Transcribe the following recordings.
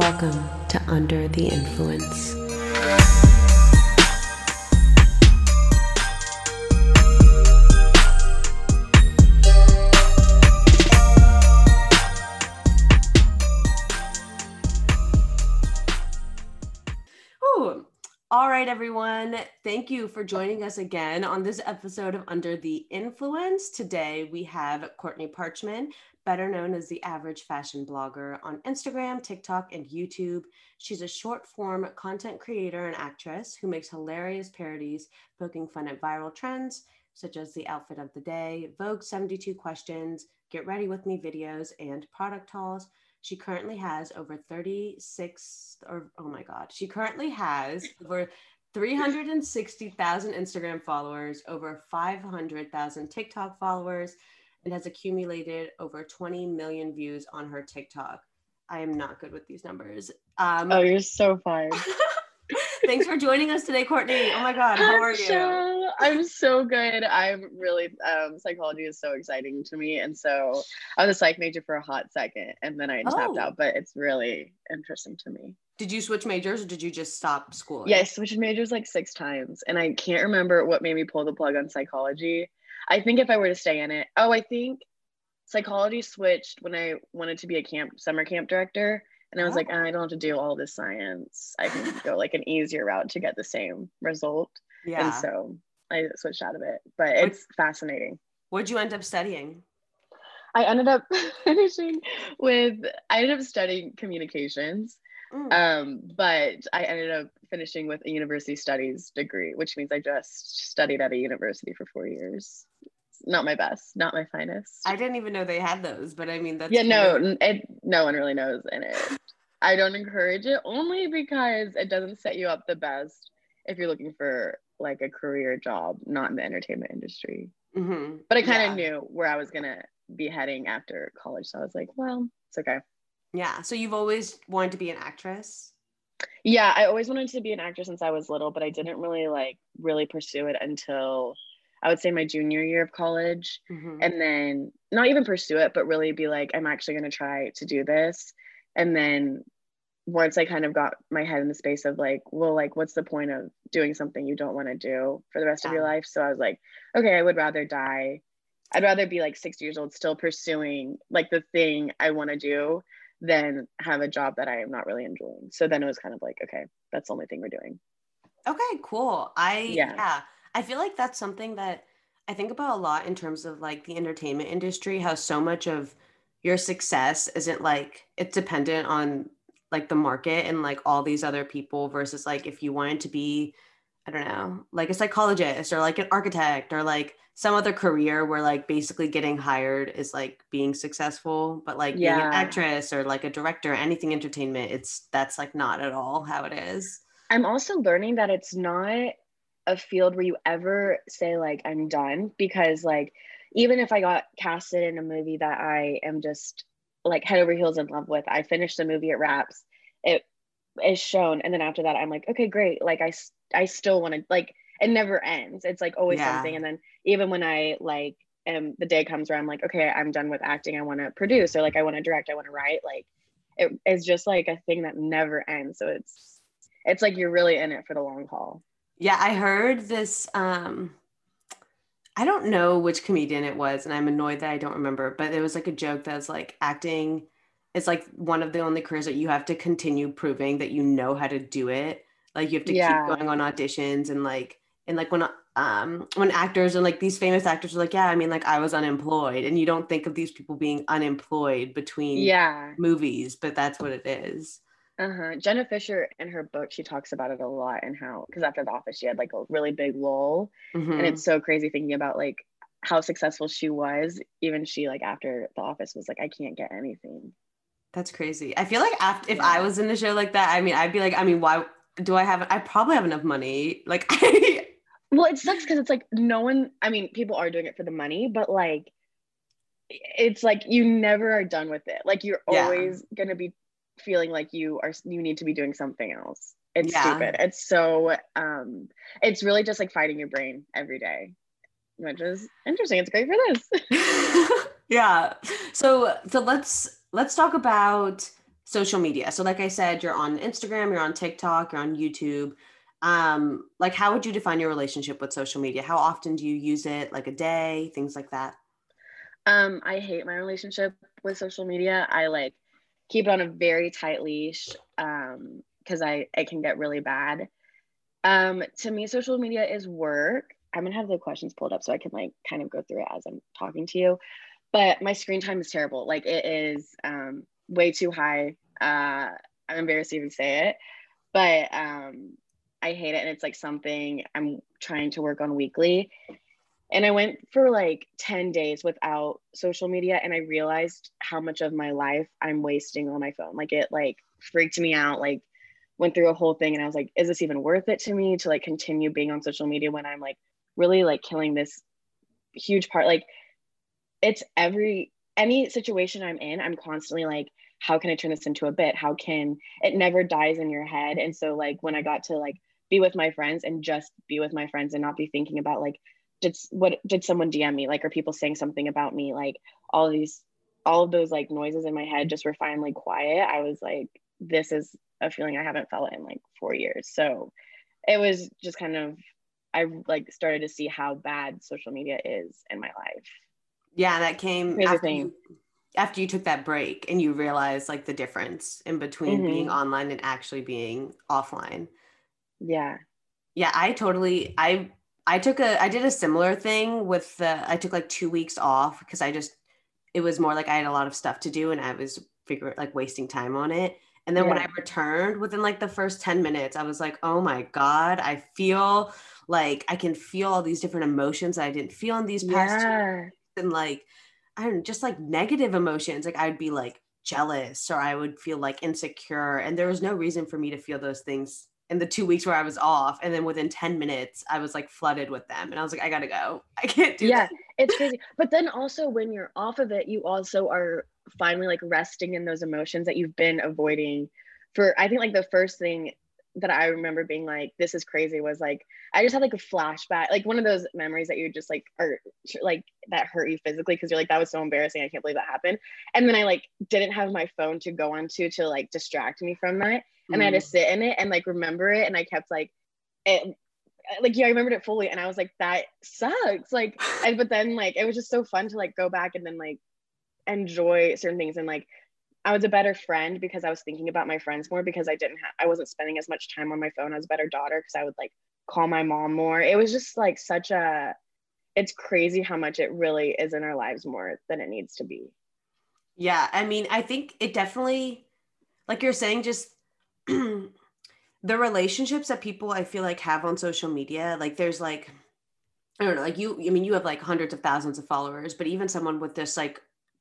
Welcome to Under the Influence. All right, everyone. Thank you for joining us again on this episode of Under the Influence. Today we have Courtney Parchman, better known as the average fashion blogger on Instagram, TikTok, and YouTube. She's a short form content creator and actress who makes hilarious parodies poking fun at viral trends such as the outfit of the day, Vogue 72 questions, get ready with me videos, and product hauls. She currently has over 36 or oh my god, she currently has over 360,000 Instagram followers, over 500,000 TikTok followers, and has accumulated over 20 million views on her TikTok. I am not good with these numbers. Um, Oh, you're so fine. thanks for joining us today, Courtney. Oh my god, how are you? I'm so good. I'm really um psychology is so exciting to me. And so I was a psych major for a hot second and then I tapped Oh. out, but it's really interesting to me. Did you switch majors or did you just stop school? Yeah, I switched majors like six times and I can't remember what made me pull the plug on psychology. I think if I were to stay in it, oh, I think psychology switched when I wanted to be a camp summer camp director. And I was like, Oh. "Ah, I don't have to do all this science. I can go like an easier route to get the same result. Yeah. And so I switched out of it. But What- it's fascinating. What'd you end up studying? I ended up finishing with I ended up studying communications. Mm. Um, but I ended up finishing with a university studies degree, which means I just studied at a university for four years. Not my best, not my finest. I didn't even know they had those, but I mean that's yeah, no, of- it, no one really knows in it. I don't encourage it only because it doesn't set you up the best if you're looking for like a career job, not in the entertainment industry. Mhm. But I kind Yeah. of knew where I was gonna be heading after college, so I was like, well, it's okay. Yeah. So you've always wanted to be an actress? Yeah, I always wanted to be an actor since I was little, but I didn't really like really pursue it until I would say my junior year of college. Mhm. And then not even pursue it, but really be like, I'm actually going to try to do this. And then once I kind of got my head in the space of like, well, like, what's the point of doing something you don't want to do for the rest of your life? So I was like, okay, I would rather die. I'd rather be like 60 years old, still pursuing like the thing I want to do than have a job that I am not really enjoying. So then it was kind of like, okay, that's the only thing we're doing. Okay, cool. I Yeah. yeah. I feel like that's something that I think about a lot in terms of like the entertainment industry, how so much of your success isn't like it's dependent on like the market and like all these other people versus like if you wanted to be I don't know, like a psychologist or like an architect or like some other career where like basically getting hired is like being successful, but like being an actress or like a director, anything entertainment, it's that's like not at all how it is. I'm also learning that it's not a field where you ever say like I'm done because like even if I got casted in a movie that I am just like head over heels in love with, I finished the movie, it wraps, it is shown, and then after that I'm like, okay, great. Like I I still want to like it never ends. It's like always Yeah. something, and then even when I like am the day comes where I'm like, okay, I'm done with acting. I want to produce or like I want to direct. I want to write. Like it is just like a thing that never ends. So it's it's like you're really in it for the long haul. Yeah, I heard this. Um, I don't know which comedian it was, and I'm annoyed that I don't remember. But it was like a joke that's like acting is like one of the only careers that you have to continue proving that you know how to do it. Like you have to Yeah. keep going on auditions and like and like when um when actors and like these famous actors are like, yeah, I mean like I was unemployed, and you don't think of these people being unemployed between Yeah. movies, but that's what it is. Uh-huh. Jenna Fischer in her book, she talks about it a lot and how because after the office she had like a really big lull. Mhm. And it's so crazy thinking about like how successful she was. Even she like after the office was like, I can't get anything. That's crazy. I feel like after, if I was in the show like that, I mean, I'd be like, I mean, why do I have? I probably have enough money. Like, I, Well, it sucks because it's like no one, I mean, people are doing it for the money, but like it's like you never are done with it. Like you're Yeah. always gonna be feeling like you are you need to be doing something else. It's Yeah. stupid. It's so um it's really just like fighting your brain every day. Which is interesting. It's great for this. yeah. So, so let's let's talk about social media. So, like I said, you're on Instagram, you're on TikTok, you're on YouTube. Um, like, how would you define your relationship with social media? How often do you use it? Like a day, things like that. Um, I hate my relationship with social media. I like keep it on a very tight leash um, because I it can get really bad. Um, to me, social media is work. I'm gonna have the questions pulled up so I can like kind of go through it as I'm talking to you. But my screen time is terrible. Like it is um, way too high. Uh, I'm embarrassed to even say it, but um, I hate it, and it's like something I'm trying to work on weekly. And I went for like 10 days without social media and I realized how much of my life I'm wasting on my phone. Like it like freaked me out, like went through a whole thing and I was like, is this even worth it to me to like continue being on social media when I'm like really like killing this huge part? Like it's every any situation I'm in, I'm constantly like, how can I turn this into a bit? How can it never dies in your head? And so like when I got to like be with my friends and just be with my friends and not be thinking about like did what did someone DM me? Like, are people saying something about me? Like, all of these, all of those like noises in my head just were finally quiet. I was like, this is a feeling I haven't felt in like four years. So it was just kind of, I like started to see how bad social media is in my life. Yeah, that came after you, after you took that break and you realized like the difference in between mm-hmm. being online and actually being offline. Yeah. Yeah, I totally I I took a I did a similar thing with the I took like two weeks off because I just it was more like I had a lot of stuff to do and I was figure like wasting time on it. And then yeah. when I returned within like the first 10 minutes, I was like, oh my God, I feel like I can feel all these different emotions I didn't feel in these past yeah. and like I don't know, just like negative emotions. Like I'd be like jealous or I would feel like insecure. And there was no reason for me to feel those things in the two weeks where I was off. And then within 10 minutes, I was like flooded with them. And I was like, I gotta go. I can't do this. Yeah, it's crazy. But then also when you're off of it, you also are finally like resting in those emotions that you've been avoiding for I think like the first thing that I remember being like, this is crazy was like, I just had like a flashback, like one of those memories that you just like, are like that hurt you physically because you're like, that was so embarrassing. I can't believe that happened. And then I like didn't have my phone to go onto to like distract me from that and mm. I had to mm. sit in it and like remember it. And I kept like, it, like yeah, I remembered it fully, and I was like, that sucks. Like, and, but then like it was just so fun to like go back and then like enjoy certain things and like I was a better friend because I was thinking about my friends more because I didn't have I wasn't spending as much time on my phone. I was a better daughter because I would like call my mom more. It was just like such a it's crazy how much it really is in our lives more than it needs to be. Yeah, I mean, I think it definitely like you're saying just the relationships that people I feel like have on social media, like there's like I don't know, like you I mean you have like hundreds of thousands of followers, but even someone with this like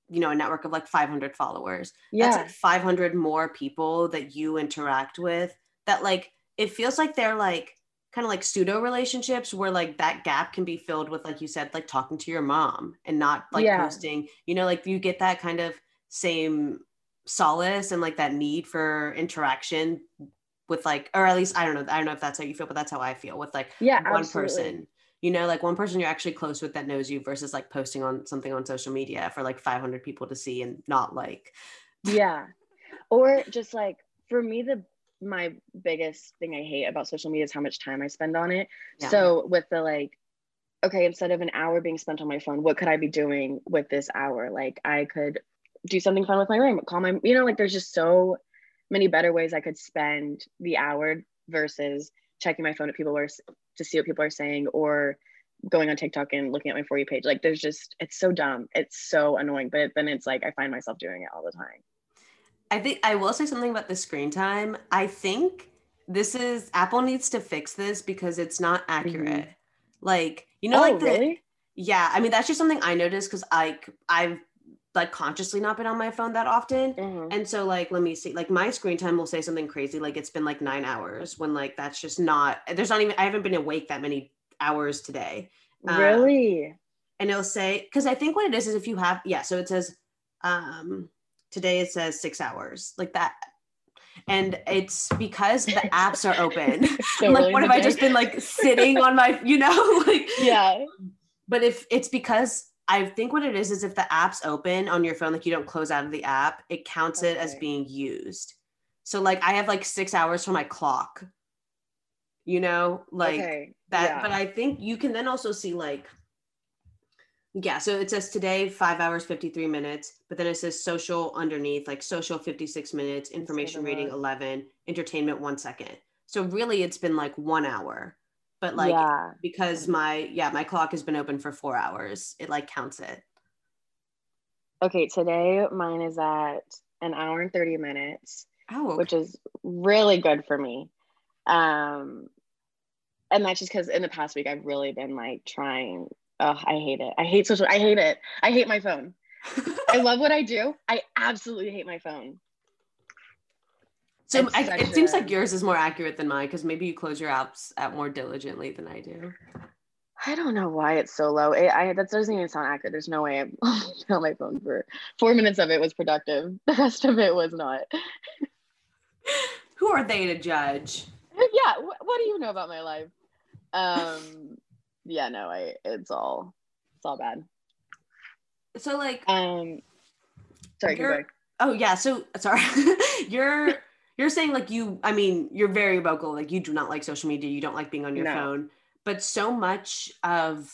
you know a network of like 500 followers yeah. that's like 500 more people that you interact with that like it feels like they're like kind of like pseudo relationships where like that gap can be filled with like you said like talking to your mom and not like yeah. posting you know like you get that kind of same solace and like that need for interaction with like or at least i don't know i don't know if that's how you feel but that's how i feel with like yeah one absolutely. person. You know like one person you're actually close with that knows you versus like posting on something on social media for like 500 people to see and not like. Yeah. Or just like for me the my biggest thing i hate about social media is how much time i spend on it. Yeah. so with the like okay instead of an hour being spent on my phone what could i be doing with this hour? Like i could do something fun with my room, call my, you know, like there's just so many better ways I could spend the hour versus checking my phone at people are to see what people are saying or going on TikTok and looking at my for you page. Like there's just it's so dumb. It's so annoying. But then it's like I find myself doing it all the time. I think I will say something about the screen time. I think this is Apple needs to fix this because it's not accurate. Mm-hmm. Like, you know, oh, like the really? yeah, I mean that's just something I noticed because like I've like consciously not been on my phone that often. Mm-hmm. And so like let me see like my screen time will say something crazy like it's been like 9 hours when like that's just not there's not even I haven't been awake that many hours today. Um, really? Um, and it'll say cuz I think what it is is if you have yeah, so it says um today it says 6 hours like that and it's because the apps are open. so like, what have I just been like sitting on my, you know, like yeah. But if it's because I think what it is is if the app's open on your phone, like you don't close out of the app, it counts okay. it as being used. So like I have like six hours for my clock. You know, like okay. that. Yeah. But I think you can then also see like yeah, so it says today five hours, 53 minutes, but then it says social underneath, like social 56 minutes, information reading 11, entertainment one second. So really it's been like one hour. But like yeah. because my yeah, my clock has been open for four hours, it like counts it. Okay, today mine is at an hour and 30 minutes. Oh, okay. which is really good for me. Um and that's just because in the past week I've really been like trying Oh, I hate it. I hate social. I hate it. I hate my phone. I love what I do. I absolutely hate my phone. So I, it a... seems like yours is more accurate than mine because maybe you close your apps out more diligently than I do. I don't know why it's so low. It, I that doesn't even sound accurate. There's no way I'm on my phone for four minutes of it was productive. The rest of it was not. Who are they to judge? Yeah. Wh- what do you know about my life? Um, yeah, no, I it's all it's all bad. So like um sorry, Oh yeah, so sorry. you're you're saying like you I mean, you're very vocal, like you do not like social media, you don't like being on your no. phone, but so much of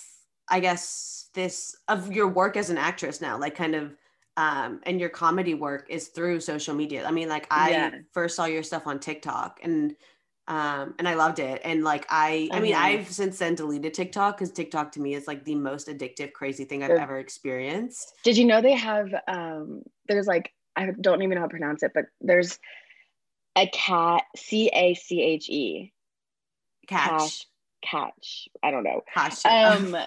I guess this of your work as an actress now, like kind of um and your comedy work is through social media. I mean, like I yeah. first saw your stuff on TikTok and um and i loved it and like i i mean mm-hmm. i've since then deleted tiktok because tiktok to me is like the most addictive crazy thing i've ever experienced did you know they have um there's like i don't even know how to pronounce it but there's a cat c-a-c-h-e catch. Catch. I don't know. Catch. Um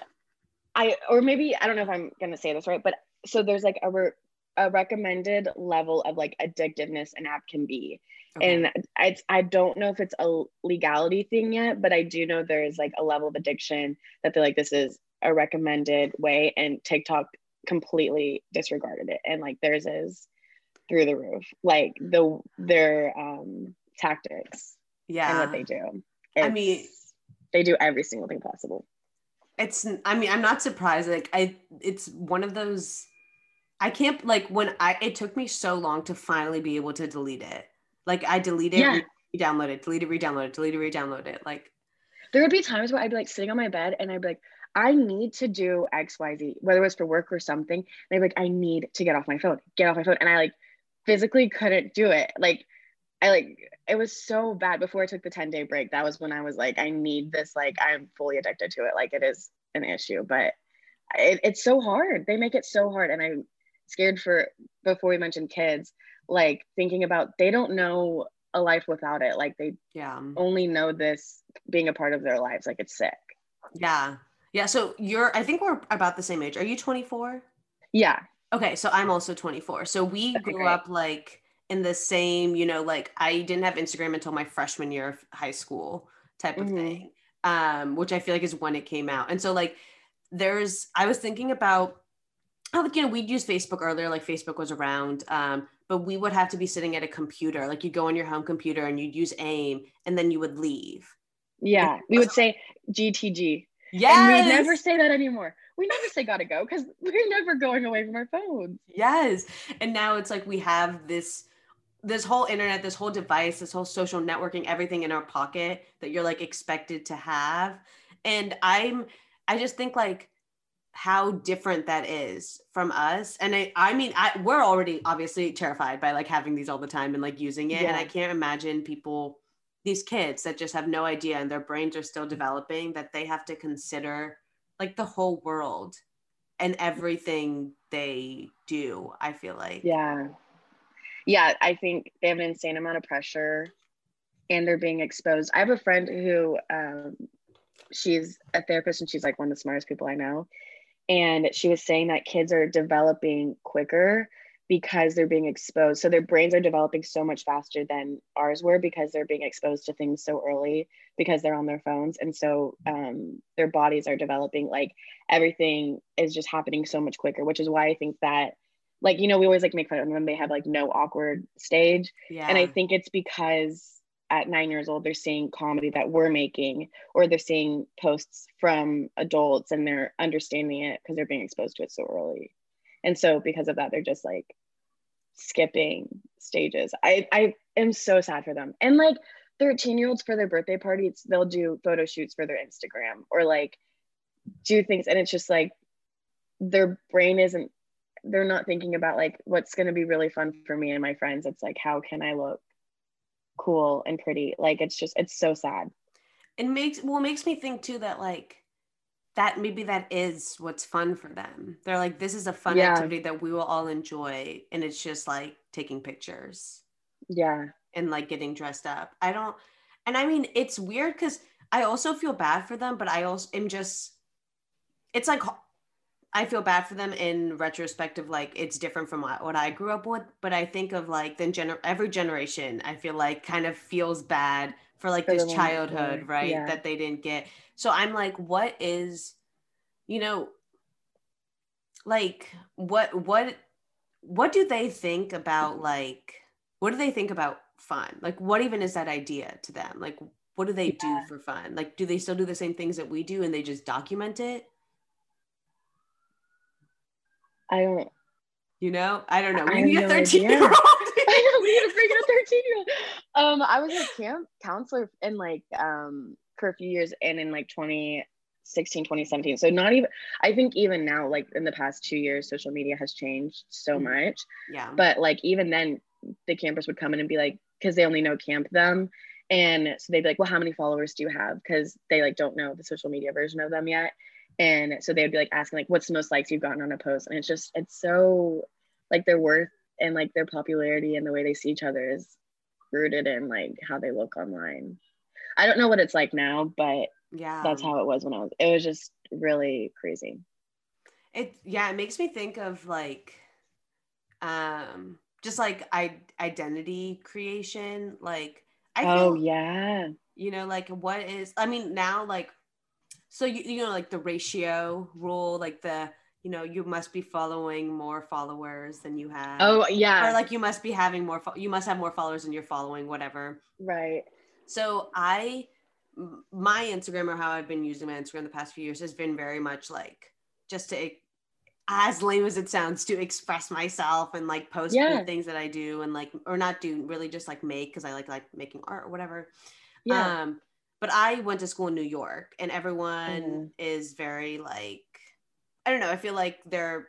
i or maybe i don't know if i'm gonna say this right but so there's like a, re- a recommended level of like addictiveness an app can be. Okay. And I, I don't know if it's a legality thing yet, but I do know there's like a level of addiction that they're like, this is a recommended way. And TikTok completely disregarded it. And like theirs is through the roof. Like the their um tactics. Yeah. And what they do. It's, I mean they do every single thing possible. It's I mean, I'm not surprised. Like I it's one of those I can't like when I it took me so long to finally be able to delete it like I delete it, yeah. re-download it, delete it, re-download it, delete it, re-download it. Like there would be times where I'd be like sitting on my bed and I'd be like, I need to do XYZ, whether it was for work or something. And I'd be like, I need to get off my phone, get off my phone. And I like physically couldn't do it. Like I like it was so bad before I took the 10 day break. That was when I was like, I need this, like I'm fully addicted to it. Like it is an issue, but it, it's so hard. They make it so hard. And I'm scared for before we mentioned kids like thinking about they don't know a life without it like they yeah only know this being a part of their lives like it's sick yeah yeah so you're i think we're about the same age are you 24 yeah okay so i'm also 24 so we okay, grew great. up like in the same you know like i didn't have instagram until my freshman year of high school type of mm-hmm. thing um which i feel like is when it came out and so like there's i was thinking about how like you know we'd use facebook earlier like facebook was around um but we would have to be sitting at a computer. Like you'd go on your home computer and you'd use AIM and then you would leave. Yeah. We would say GTG. Yeah. And we never say that anymore. We never say gotta go because we're never going away from our phones. Yes. And now it's like we have this this whole internet, this whole device, this whole social networking, everything in our pocket that you're like expected to have. And I'm I just think like how different that is from us and i i mean i we're already obviously terrified by like having these all the time and like using it yeah. and i can't imagine people these kids that just have no idea and their brains are still developing that they have to consider like the whole world and everything they do i feel like. Yeah. Yeah i think they have an insane amount of pressure and they're being exposed. I have a friend who um, she's a therapist and she's like one of the smartest people i know. And she was saying that kids are developing quicker because they're being exposed. So their brains are developing so much faster than ours were because they're being exposed to things so early because they're on their phones. And so um, their bodies are developing like everything is just happening so much quicker which is why i think that like you know we always like make fun of them they have like no awkward stage. Yeah. and i think it's because at nine years old they're seeing comedy that we're making or they're seeing posts from adults and they're understanding it because they're being exposed to it so early and so because of that they're just like skipping stages. I i am so sad for them. And like 13 year olds for their birthday parties they'll do photo shoots for their instagram or like do things. And it's just like their brain isn't they're not thinking about like what's going to be really fun for me and my friends. It's like how can i look cool and pretty? Like it's just it's so sad. It makes well it makes me think too that like that maybe that is what's fun for them. They're like this is a fun Yeah. activity that we will all enjoy and it's just like taking pictures. Yeah. And like getting dressed up. I don't and i mean it's weird because i also feel bad for them but i also am just it's like i feel bad for them in retrospective like it's different from what, what i grew up with but i think of like then gener- every generation i feel like kind of feels bad for like For this childhood right yeah. that they didn't get so i'm like what is you know like what what what do they think about like what do they think about fun? Like what even is that idea to them? Like what do they do for fun? Like do they still do the same things that we do and they just document it? I don't you know? I don't know. We need a 13 idea. year old I we need to bring in a 13 year old. Um, I was a camp counselor and like um for a few years and in like 2016, 2017. So not even I think even now, like in the past two years, social media has changed so Mhm. much. yeah But like even then the campers would come in and be like, because they only know camp them. And so they'd be like, Well, how many followers do you have? Because they like don't know the social media version of them yet. And so they'd be like asking like what's the most likes you've gotten on a post? And it's just it's so like their worth and like their popularity and the way they see each other is rooted in like how they look online. I don't know what it's like now, but yeah that's how it was when I was it was just really crazy. it yeah it makes me think of like um just like i identity creation like i oh feel yeah. you know like what is i mean now like so you, you know like the ratio rule like the you know you must be following more followers than you have Oh yeah. or like you must be having more fo- you must have more followers than you're following whatever right. So I, my instagram or how i've been using my instagram the past few years has been very much like just to as lame as it sounds to express myself and like post Yeah. things that i do and like or not do really just like make because i like like making art or whatever Yeah. um, but I went to school in New York, and everyone Mhm. is very like, I don't know. I feel like they're,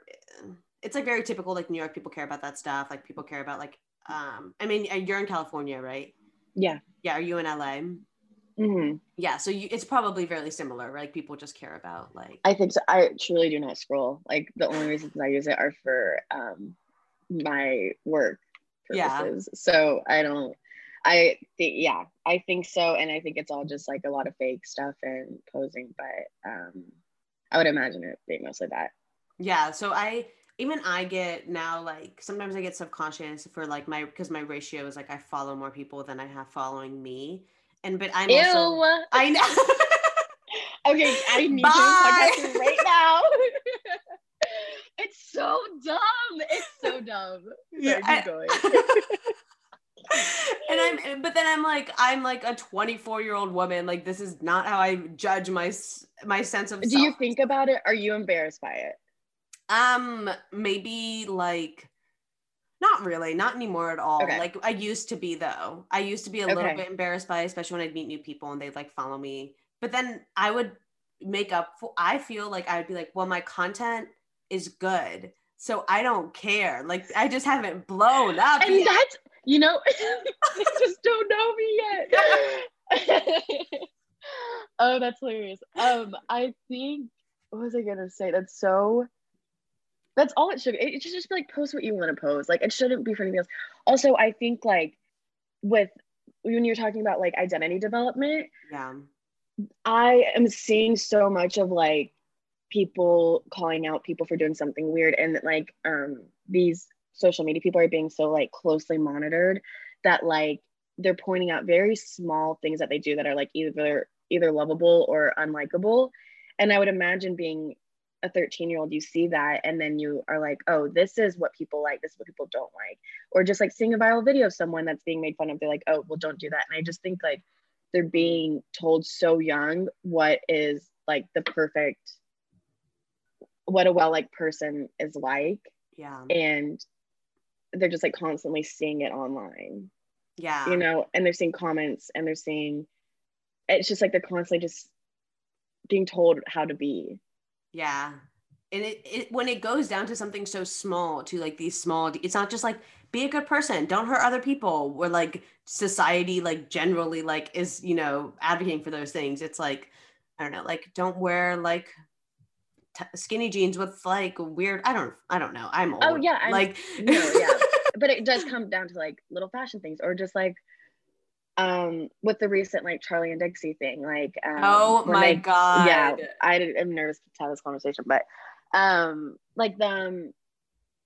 it's like very typical. Like New York people care about that stuff. Like people care about like, um, I mean, you're in California, right? Yeah. Yeah. Are you in LA? hmm Yeah. So you, it's probably fairly similar. Like people just care about like, I think so. I truly do not scroll. Like the only reasons I use it are for um my work Yeah. purposes. So I don't I think yeah, I think so. And I think it's all just like a lot of fake stuff and posing, but um I would imagine it being mostly that. yeah. So I, even I get now like sometimes I get subconscious for like my because my ratio is like I follow more people than I have following me, and but I'm also Ew. I know. Okay, I need Bye. to podcast right now. it's so dumb. It's so dumb. Yeah, Sorry, I- going. and I'm eh, but then I'm like I'm like a 24 year old woman like this is not how I judge my s- my sense of Do you think about it? Are you embarrassed by it? Um maybe like not really not anymore at all. Okay. like I used to be though. I used to be a little bit embarrassed by it, especially when I'd meet new people and they'd like follow me. But then I would make up for I feel like I'd be like well my content is good so I don't care. Like I just haven't blown up and yet. that's you know they just don't know me yet. Oh that's hilarious. Um i think what was i gonna say? That's so that's all it should be. It should just be like post what you want to post. Like it shouldn't be for anything else. Also i think like with when you're talking about like identity development yeah. I am seeing so much of like people calling out people for doing something weird and like um these social media people are being so like closely monitored that like they're pointing out very small things that they do that are like either either lovable or unlikable. And I would imagine being a 13 year old you see that and then you are like oh this is what people like this is what people don't like. Or just like seeing a viral video of someone that's being made fun of they're like oh well don't do that. And i just think like they're being told so young what is like the perfect what a well like person is like yeah. and they're just like constantly seeing it online. Yeah. You know and they're seeing comments and they're seeing it's just like they're constantly just being told how to be yeah. And it, it when it goes down to something so small to like these small it's not just like be a good person. Don't hurt other people. Where like society like generally like is you know advocating for those things. It's like i don't know like don't wear like t- skinny jeans with like weird i don't i don't know. I'm oh, old. oh yeah I'm, like no, yeah. But it does come down to like little fashion things or just like um with the recent like charli and dixie thing like um, oh my god yeah i am nervous to have this conversation but um like them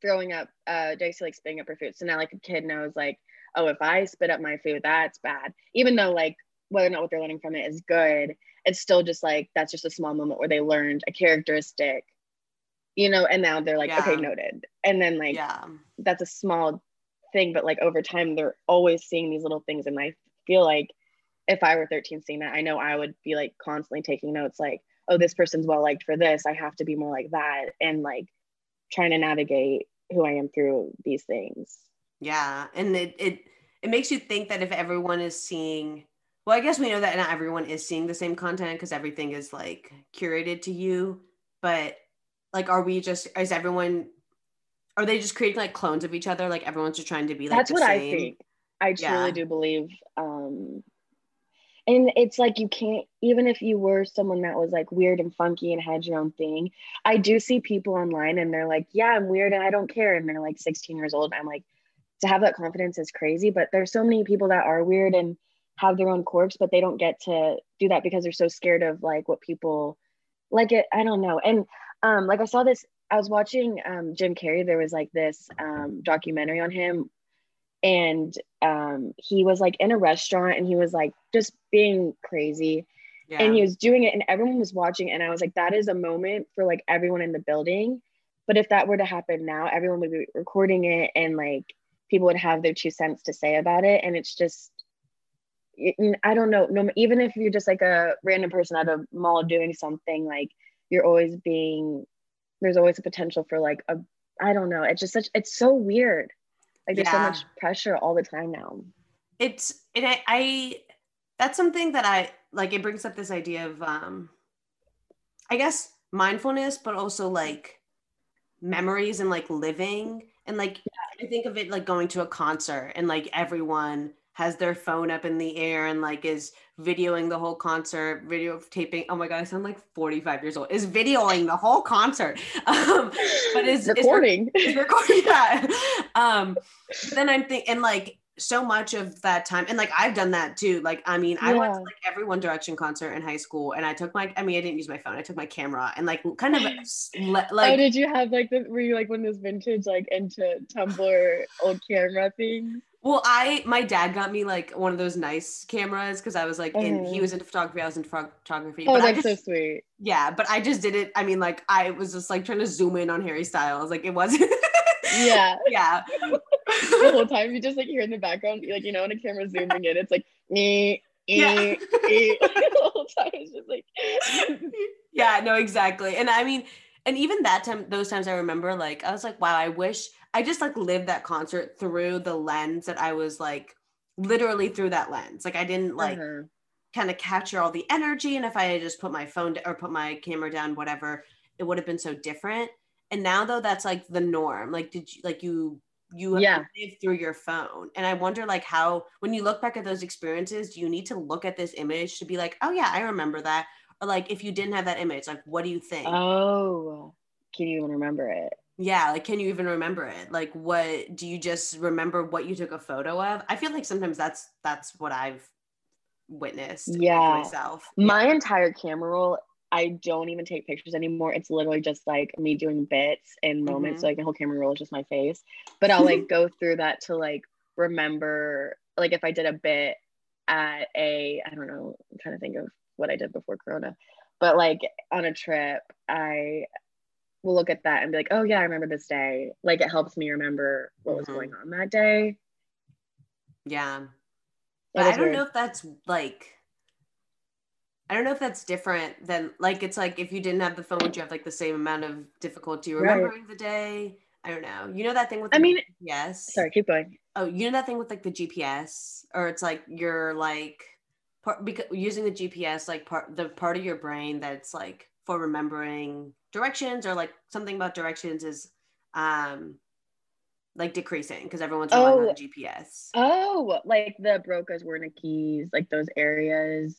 throwing up uh dixie like spitting up her food. So now like a kid knows like oh if i spit up my food that's bad. Even though like whether or not what they're learning from it is good it's still just like that's just a small moment where they learned a characteristic you know and now they're like yeah. okay noted. And then like yeah. that's a small thing but like over time they're always seeing these little things in i feel like if i were 13 seeing that i know i would be like constantly taking notes like oh this person's well liked for this. I have to be more like that and like trying to navigate who i am through these things. Yeah. And it it, it makes you think that if everyone is seeing well i guess we know that not everyone is seeing the same content because everything is like curated to you. But like are we just is everyone are they just creating like clones of each other? Like everyone's just trying to be like that's what same? i think i truly yeah. do believe um and it's like you can't even if you were someone that was like weird and funky and had your own thing i do see people online and they're like yeah i'm weird and i don't care and they're like 16 years old i'm like to have that confidence is crazy but there's so many people that are weird and have their own quirks but they don't get to do that because they're so scared of like what people like it i don't know and um like i saw this i was watching um jim carrey there was like this um documentary on him and um he was like in a restaurant and he was like just being crazy yeah. and he was doing it and everyone was watching and i was like that is a moment for like everyone in the building but if that were to happen now everyone would be recording it and like people would have their two cents to say about it and it's just I don't know. No, even if you're just like a random person at a mall doing something, like you're always being. There's always a potential for like a. I don't know. It's just such. It's so weird. Like there's yeah. so much pressure all the time now. It's and I, I. That's something that I like. It brings up this idea of, um I guess mindfulness, but also like memories and like living and like I think of it like going to a concert and like everyone has their phone up in the air and like is videoing the whole concert, video taping. Oh my god, I sound like 45 years old. Is videoing the whole concert. Um, but is recording. Is, is recording that. Um, then I'm thinking and like so much of that time and like I've done that too. Like I mean, I went to like every One Direction concert in high school and I took my I mean, I didn't use my phone. I took my camera and like kind of like Oh, did you have like the were you like one of those vintage like into Tumblr old camera things? Well, I my dad got me like one of those nice cameras because I was like in he mm-hmm. was into photography, I was into photography. Oh, but that's just, so sweet. Yeah, but I just did it. I mean, like I was just like trying to zoom in on Harry Styles. Like it wasn't Yeah. yeah. the whole time you just like hear in the background, like you know, when a camera zooming in, it's like me. Yeah. the whole time it's just like yeah no exactly and i mean and even that time those times i remember like i was like wow i wish I just like lived that concert through the lens that I was like literally through that lens. Like I didn't like uh-huh. kind of capture all the energy. And if I had just put my phone or put my camera down, whatever, it would have been so different. And now though that's like the norm. Like did you like you you yeah. live through your phone. And I wonder like how when you look back at those experiences, do you need to look at this image to be like, oh yeah, I remember that? Or like if you didn't have that image, like what do you think? Oh, can you even remember it? Yeah like can you even remember it? Like what do you just remember what you took a photo of? I feel like sometimes that's that's what i've witnessed yeah. myself. My yeah. entire camera roll i don't even take pictures anymore. It's literally just like me doing bits and moments mm-hmm. so like the whole camera roll is just my face. But i'll like go through that to like remember like if i did a bit at a i don't know i'm trying to think of what i did before corona but like on a trip i will look at that and be like, oh yeah, I remember this day. Like it helps me remember what was Mhm. going on that day. Yeah. That But I don't weird. know if that's like I don't know if that's different than like it's like if you didn't have the phone, would you have like the same amount of difficulty Right. remembering the day? I don't know. You know that thing with I mean- yes. Sorry, keep going. Oh, you know that thing with like the GPS, or it's like you're like part because using the GPS like part the part of your brain that's like for remembering directions or like something about directions is um like decreasing because everyone's relying Oh. on GPS. Oh, like the Broca's, Wernicke's, like those areas.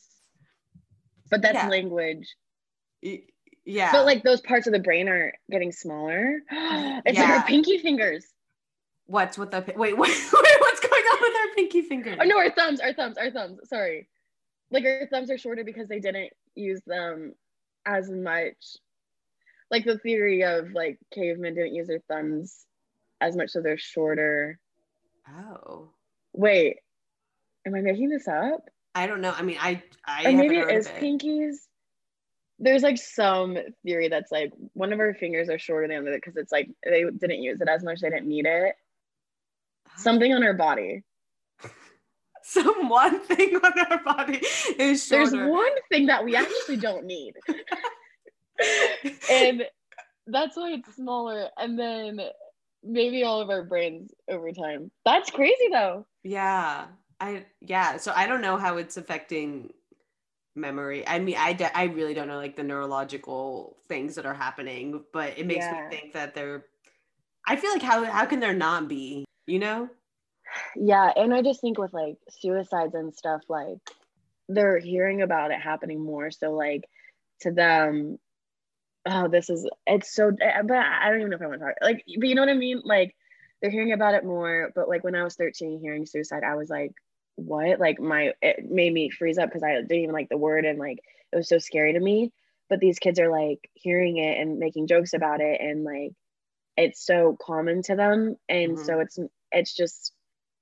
But that's Yeah. language. Yeah, But like those parts of the brain are getting smaller. it's like our pinky fingers. what's with the wait, wait, wait what's going on with our pinky fingers? Oh no, our thumbs, our thumbs, our thumbs. Sorry. Like our thumbs are shorter because they didn't use them as much. Like the theory of like cavemen didn't use their thumbs as much, so they're shorter. Oh, Wait, am I making this up? I don't know. I mean, I I or maybe it is it. pinkies. There's like some theory that's like one of our fingers are shorter than the other because it's like they didn't use it as much, they didn't need it. Something on our body. Some one thing on our body is shorter. There's one thing that we actually don't need. and that's why it's smaller and then maybe all of our brains over time that's crazy though Yeah. I yeah, so I don't know how it's affecting memory. I mean, I de- I really don't know like the neurological things that are happening, but it makes Yeah. me think that they're I feel like how how can there not be, you know? yeah and i just think with like suicides and stuff like they're hearing about it happening more so like to them oh this is it's so but i don't even know if i want to talk like but you know what i mean? Like they're hearing about it more but like when i was 13 hearing suicide i was like what? Like my it made me freeze up because i didn't even like the word and like it was so scary to me. But these kids are like hearing it and making jokes about it and like it's so common to them. And Mhm. so it's it's just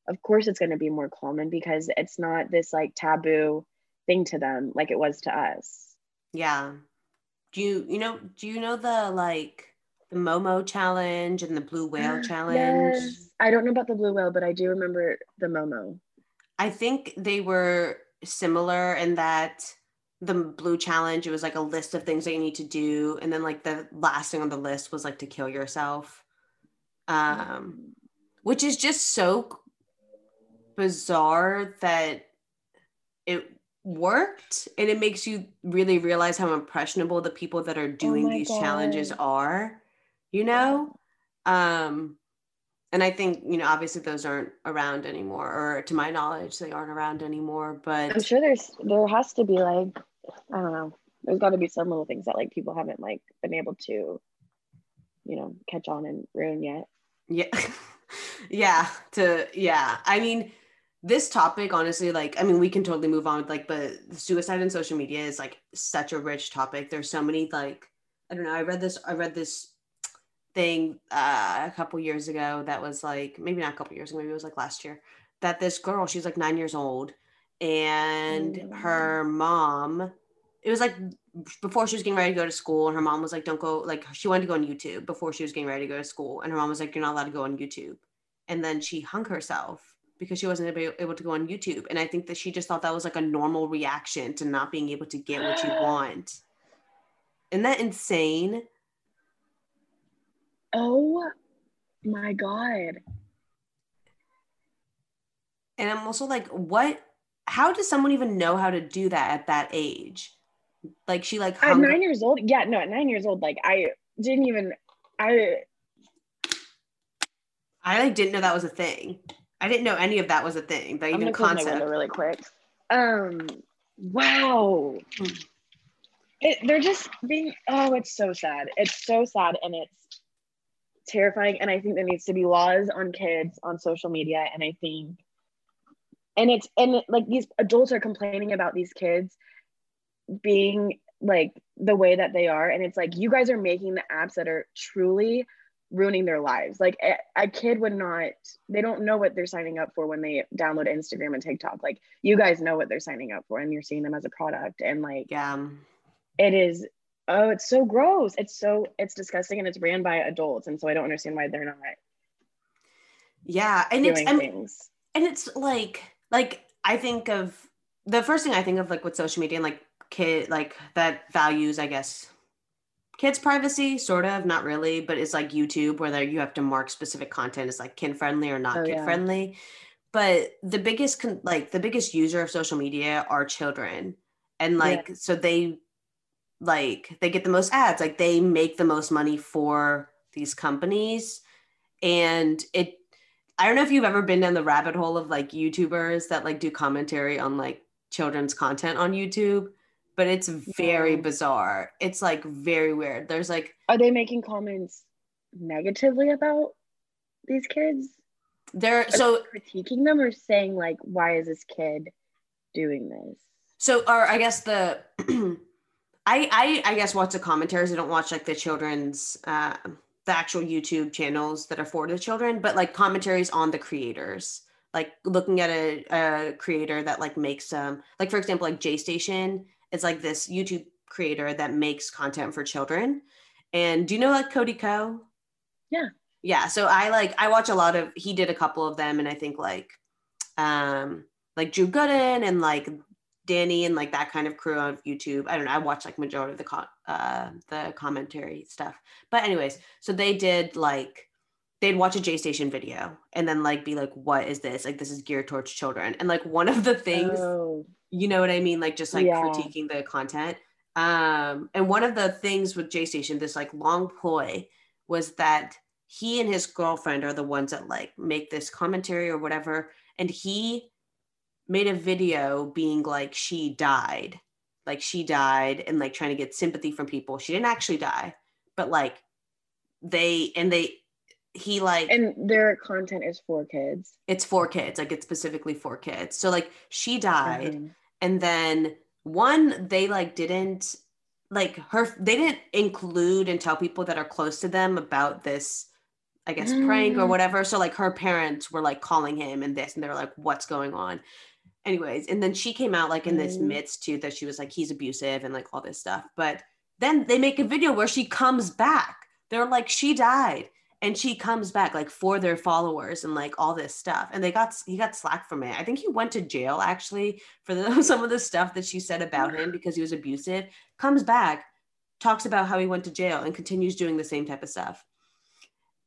of course it's going to be more common because it's not this like taboo thing to them like it was to us. Yeah. Do you you know do you know the like the Momo challenge and the blue whale challenge? yes. I don't know about the blue whale but i do remember the momo. I think they were similar in that the blue challenge it was like a list of things that you need to do and then like the last thing on the list was like to kill yourself. Um which is just so bizarre that it worked and it makes you really realize how impressionable the people that are doing Oh these challenges are you know? Um and i think you know obviously those aren't around anymore or to my knowledge they aren't around anymore but i'm sure there's there has to be like i don't know there's got to be some little things that like people haven't like been able to you know catch on and ruin yet. Yeah. Yeah to yeah. I mean this topic honestly like i mean we can totally move on with like but suicide and social media is like such a rich topic there's so many like i don't know i read this i read this thing uh, a couple years ago that was like maybe not a couple years ago maybe it was like last year that this girl she's like nine years old and Mm. her mom it was like before she was getting ready to go to school and her mom was like don't go like she wanted to go on youtube before she was getting ready to go to school and her mom was like you're not allowed to go on youtube and then she hung herself because she wasn't able able to go on youtube and i think that she just thought that was like a normal reaction to not being able to get what you want. Isn't that insane? Oh my god. And i'm also like what how does someone even know how to do that at that age? Like she like at hung nine years old? Yeah no at nine years old like i didn't even i i like didn't know that was a thing i didn't know any of that was a thing that i'm even gonna close my concept. really quick. Um wow. It, they're just being oh it's so sad. It's so sad and it's terrifying and i think there needs to be laws on kids on social media and i think and it's and it, like these adults are complaining about these kids being like the way that they are and it's like you guys are making the apps that are truly ruining their lives like a, a kid would not they don't know what they're signing up for when they download instagram and tiktok like you guys know what they're signing up for and you're seeing them as a product and like yeah it is oh, it's so gross. It's so it's disgusting and it's ran by adults. And so I don't understand why they're not yeah. And it's and, things. and it's like like I think of the first thing I think of like with social media and like kid like that values, I guess, kids privacy sort of not really but it's like youtube where you have to mark specific content as like kid friendly or not Oh, kid yeah. friendly but the biggest con- like the biggest user of social media are children. And like so they like they get the most ads. Like they make the most money for these companies. And it i don't know if you've ever been down the rabbit hole of like youtubers that like do commentary on like children's content on youtube but it's very No. bizarre it's like very weird there's like Are they making comments negatively about these kids? there Are so they critiquing them or saying like, why is this kid doing this? So, or I guess the, I, I, I guess watch the commentaries. I don't watch like the children's, uh, the actual YouTube channels that are for the children, but like commentaries on the creators, like looking at a, a creator that like makes, um, like for example, like J Station is like this YouTube creator that makes content for children. And do you know like Cody Ko? Yeah. Yeah. So I like, I watch a lot of, he did a couple of them and I think like, um, like Drew Gooden and like Danny and like that kind of crew on YouTube. I don't know. I watch like majority of the co- uh, the commentary stuff. But anyways, so they did like they'd watch a J Station video and then like be like, "What is this? Like this is geared towards children." And like one of the things, Oh, you know what I mean? Like just like Yeah. critiquing the content. Um, and one of the things with J Station, this like long ploy, was that he and his girlfriend are the ones that like make this commentary or whatever, and he made a video being like she died like she died and like trying to get sympathy from people she didn't actually die but like they and they he like and their content is for kids. it's for kids like it's specifically for kids so like she died Mhm. And then one they like didn't like her they didn't include and tell people that are close to them about this i guess prank or Mm. whatever. So like her parents were like calling him and this and they were like what's going on? Anyways and then she came out like in this Mm. midst too that she was like he's abusive and like all this stuff. But then they make a video where she comes back. They're like she died and she comes back like for their followers and like all this stuff. And they got he got slack from it. I think he went to jail actually for the, some of the stuff that she said about him mm-hmm. because he was abusive. Comes back talks about how he went to jail and continues doing the same type of stuff.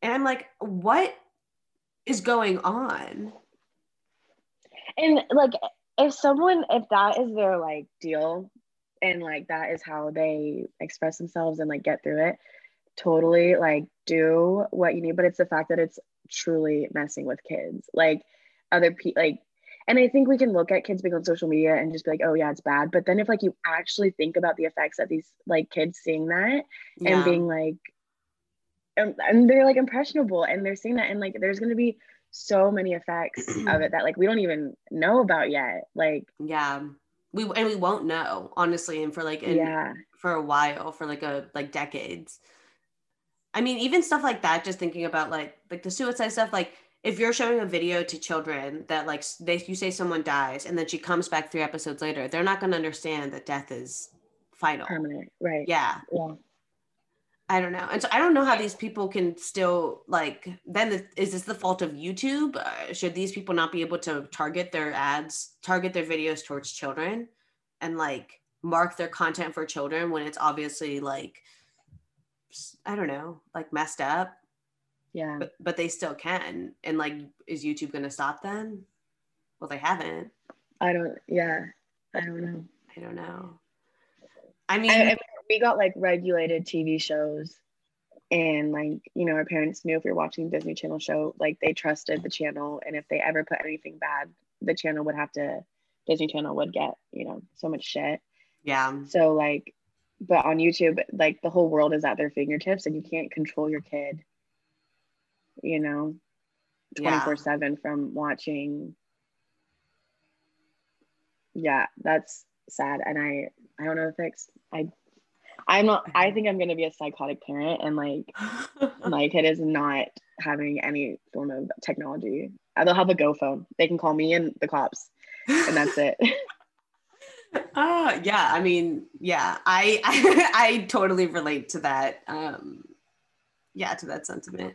And i'm like what is going on? And like, if someone, if that is their like deal, and like that is how they express themselves and like get through it, totally like do what you need. But it's the fact that it's truly messing with kids, like other people, like. And I think we can look at kids being on social media and just be like, oh yeah, it's bad. But then if like you actually think about the effects that these like kids seeing that Yeah. and being like and, and they're like impressionable and they're seeing that and like there's going to be so many effects of it that like we don't even know about yet like yeah we and we won't know honestly and for like in, yeah for a while for like a like decades i mean even stuff like that just thinking about like like the suicide stuff like if you're showing a video to children that like they you say someone dies and then she comes back three episodes later they're not going to understand that death is final. Permanent right. Yeah. Yeah. I don't know. And so i don't know how these people can still like then the, is this the fault of youtube? Uh, should these people not be able to target their ads target their videos towards children and like mark their content for children when it's obviously like i don't know like messed up. Yeah. But but they still can. And like is youtube going to stop them? Well they haven't. I don't yeah i don't know. I don't know. I mean I, I- we got like regulated tv shows. And like you know our parents knew if we were watching disney channel show like they trusted the channel. And if they ever put anything bad the channel would have to disney channel would get you know so much shit. Yeah. So like, but on YouTube, like the whole world is at their fingertips, and you can't control your kid. You know, 24 yeah seven from watching. Yeah, that's sad, and I I don't know if it's I. I'm not. I think I'm gonna be a psychotic parent, and like my kid is not having any form of technology. They'll have a Go phone. They can call me and the cops, and that's it. Uh yeah, I mean, yeah, I, I I totally relate to that. Um yeah, to that sentiment.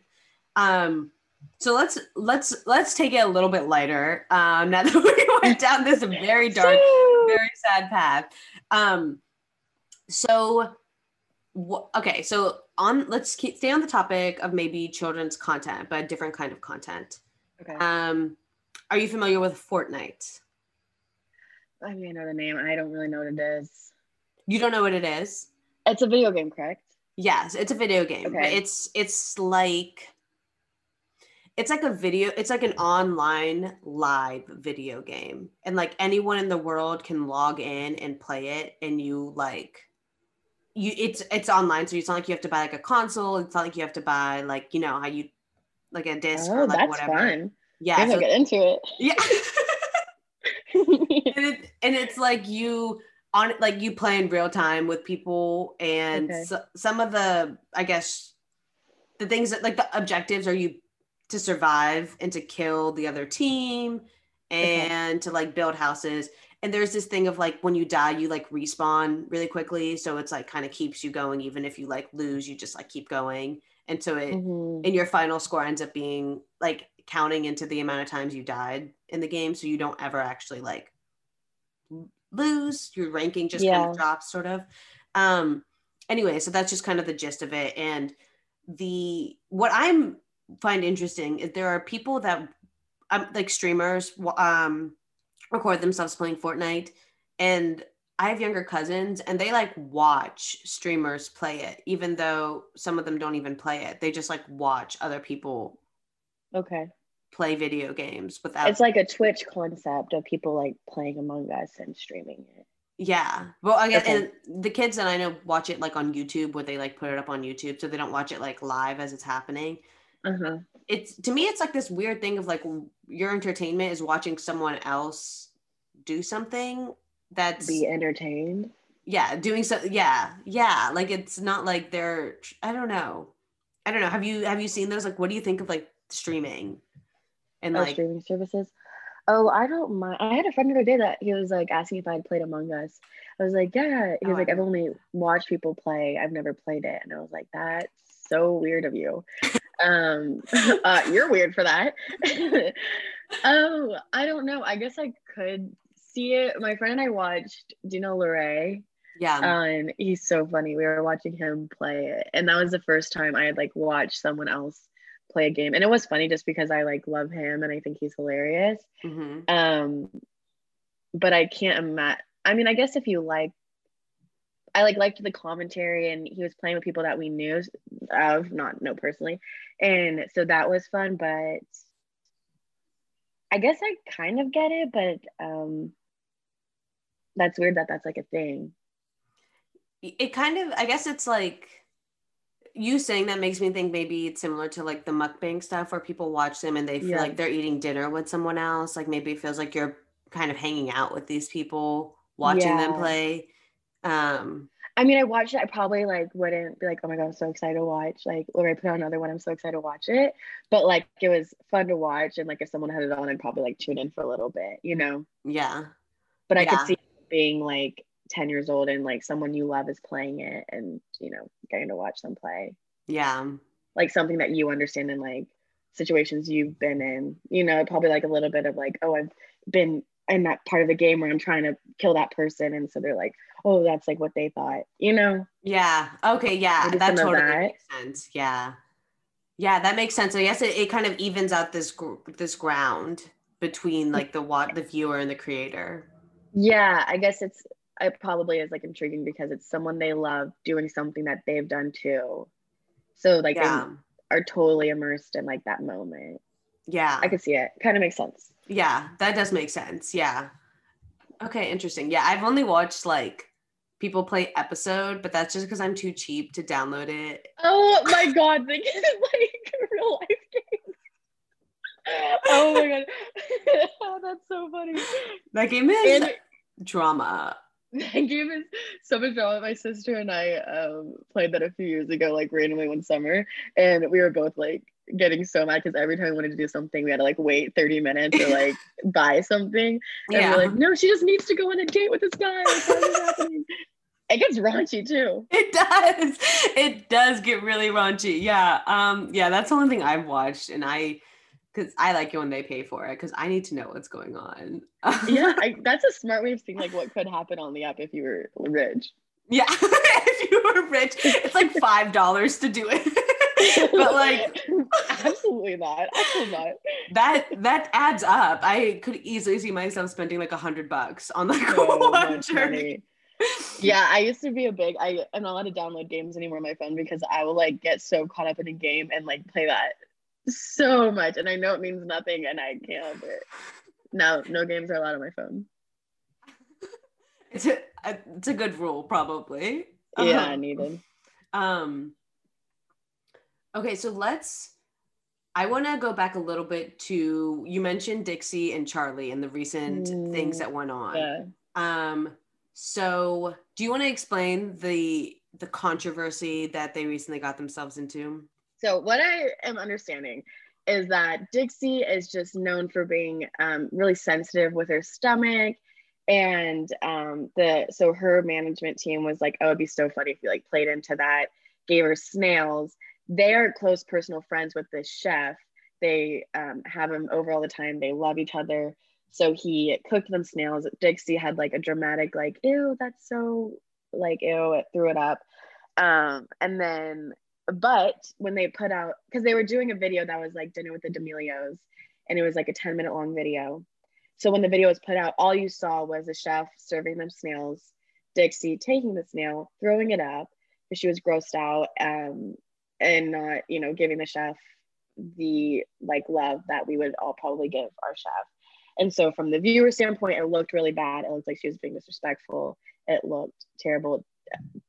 Um so let's let's let's take it a little bit lighter. Um now that we went down this very dark, very sad path. Um so wh- okay, so on let's keep stay on the topic of maybe children's content, but a different kind of content. Okay. Um are you familiar with Fortnite? I mean, I know the name. I don't really know what it is. You don't know what it is? It's a video game, correct? Yes, it's a video game. Okay. it's it's like it's like a video, it's like an online live video game. And like anyone in the world can log in and play it and you like you it's it's online so it's not like you have to buy like a console it's not like you have to buy like you know how you like a disc Oh, or like that's whatever fun. yeah so- get into it. yeah it, and it's like you on like you play in real time with people and Okay. so, some of the i guess the things that like the objectives are you to survive and to kill the other team and to like build houses and there's this thing of like when you die you like respawn really quickly so it's like kind of keeps you going even if you like lose you just like keep going and so it Mhm. and your final score ends up being like counting into the amount of times you died in the game so you don't ever actually like lose. Your ranking just kind of drops sort of. Um anyway so that's just kind of the gist of it. And the what i'm find interesting is there are people that um, like streamers um record themselves playing fortnite and I have younger cousins and they like watch streamers play it, even though some of them don't even play it. They just like watch other people Okay. play video games without. It's like a Twitch concept of people like playing Among Us and streaming it. yeah. Well, I guess Okay. and the kids that I know watch it like on YouTube where they like put it up on YouTube. So they don't watch it like live as it's happening. Uh-huh. It's to me, it's like this weird thing of like your entertainment is watching someone else do something that's Be entertained. yeah doing so yeah yeah like it's not like they're i don't know i don't know have you have you seen those like what do you think of like streaming and or like streaming services. Oh, I don't mind. I had a friend the other day that he was like asking if I'd played Among Us. I was like, yeah. He Oh, was like, I I've only watched people play. I've never played it. And I was like, that's so weird of you. um, uh, you're weird for that. oh, I don't know. I guess I could see it. My friend and I watched. Know Larray? yeah Um, he's so funny. We were watching him play it, and that was the first time I had like watched someone else play a game, and it was funny just because I like love him and I think he's hilarious. hmm Um, but I can't imagine. I mean, I guess if you like, I like liked the commentary, and he was playing with people that we knew of, not know personally, and so that was fun. But I guess I kind of get it, but um, that's weird that that's like a thing. it kind of i guess it's like you saying that makes me think maybe it's similar to like the mukbang stuff where people watch them and they feel Yeah. like they're eating dinner with someone else like maybe it feels like you're kind of hanging out with these people watching them play um I mean, I watched it. I probably like wouldn't be like, oh my god, I'm so excited to watch. Like, or I put on another one, I'm so excited to watch it. But like, it was fun to watch, and like, if someone had it on, I'd probably like tune in for a little bit, you know. yeah But I Yeah. could see being like 10 years old and like someone you love is playing it, and you know, getting to watch them play, yeah like something that you understand in like situations you've been in. You know, probably like a little bit of like, oh, I've been in that part of the game where I'm trying to kill that person, and so they're like, oh, that's like what they thought, you know. Yeah. Okay. Yeah. Maybe that totally that. makes sense. Yeah. Yeah, that makes sense. So yes, it, it kind of evens out this gr- this ground between like the what the viewer and the creator. Yeah, I guess it's it probably is like intriguing because it's someone they love doing something that they've done too. So like yeah. they are totally immersed in like that moment. Yeah. I could see it. Kind of makes sense. yeah, that does make sense. Yeah. Okay, interesting. Yeah, I've only watched like people play episode, but that's just because I'm too cheap to download it. Oh my god, they get like real life games. Oh my god. oh, that's so funny. That game is And drama. that game is so much drama. My sister and I um, played that a few years ago, like randomly one summer, and we were both like getting so mad because every time we wanted to do something, we had to like wait 30 minutes or like buy something. And Yeah. we're like, no, she just needs to go on a date with this guy. Like, why is this happening? It gets raunchy too. It does. It does get really raunchy. Yeah. Um, yeah, that's the only thing I've watched and I because I like it when they pay for it because I need to know what's going on. Yeah, I, that's a smart way of seeing like what could happen on the app if you were rich. yeah. if you were rich, it's like five dollars to do it. but like absolutely not. Absolutely not. that that adds up. I could easily see myself spending like a hundred bucks on like So oh, one journey. money. Yeah, I used to be a big. I I am not allowed to download games anymore on my phone because I will like get so caught up in a game and like play that so much, and I know it means nothing, and I can't help it. No, no games are allowed on my phone. It's a, it's a good rule, probably. Yeah, Um, needed. Um okay, so let's I want to go back a little bit to you mentioned Dixie and Charli and the recent things Mm, that went on. Yeah. Um so do you want to explain the the controversy that they recently got themselves into? So what I am understanding is that Dixie is just known for being um, really sensitive with her stomach, and um, the so her management team was like, "Oh, it'd be so funny if you like played into that." Gave her snails. They are close personal friends with this chef. They um, have him over all the time. They love each other. So he cooked them snails. Dixie had like a dramatic like, "Ew, that's so like ew," it threw it up. Um, and then but when they put out because they were doing a video that was like dinner with the D'Amelios and it was like a 10 minute long video. So when the video was put out all you saw was a chef serving them snails Dixie taking the snail throwing it up because she was grossed out um, and not you know giving the chef the like love that we would all probably give our chef. And so from the viewer standpoint it looked really bad. It looked like she was being disrespectful. It looked terrible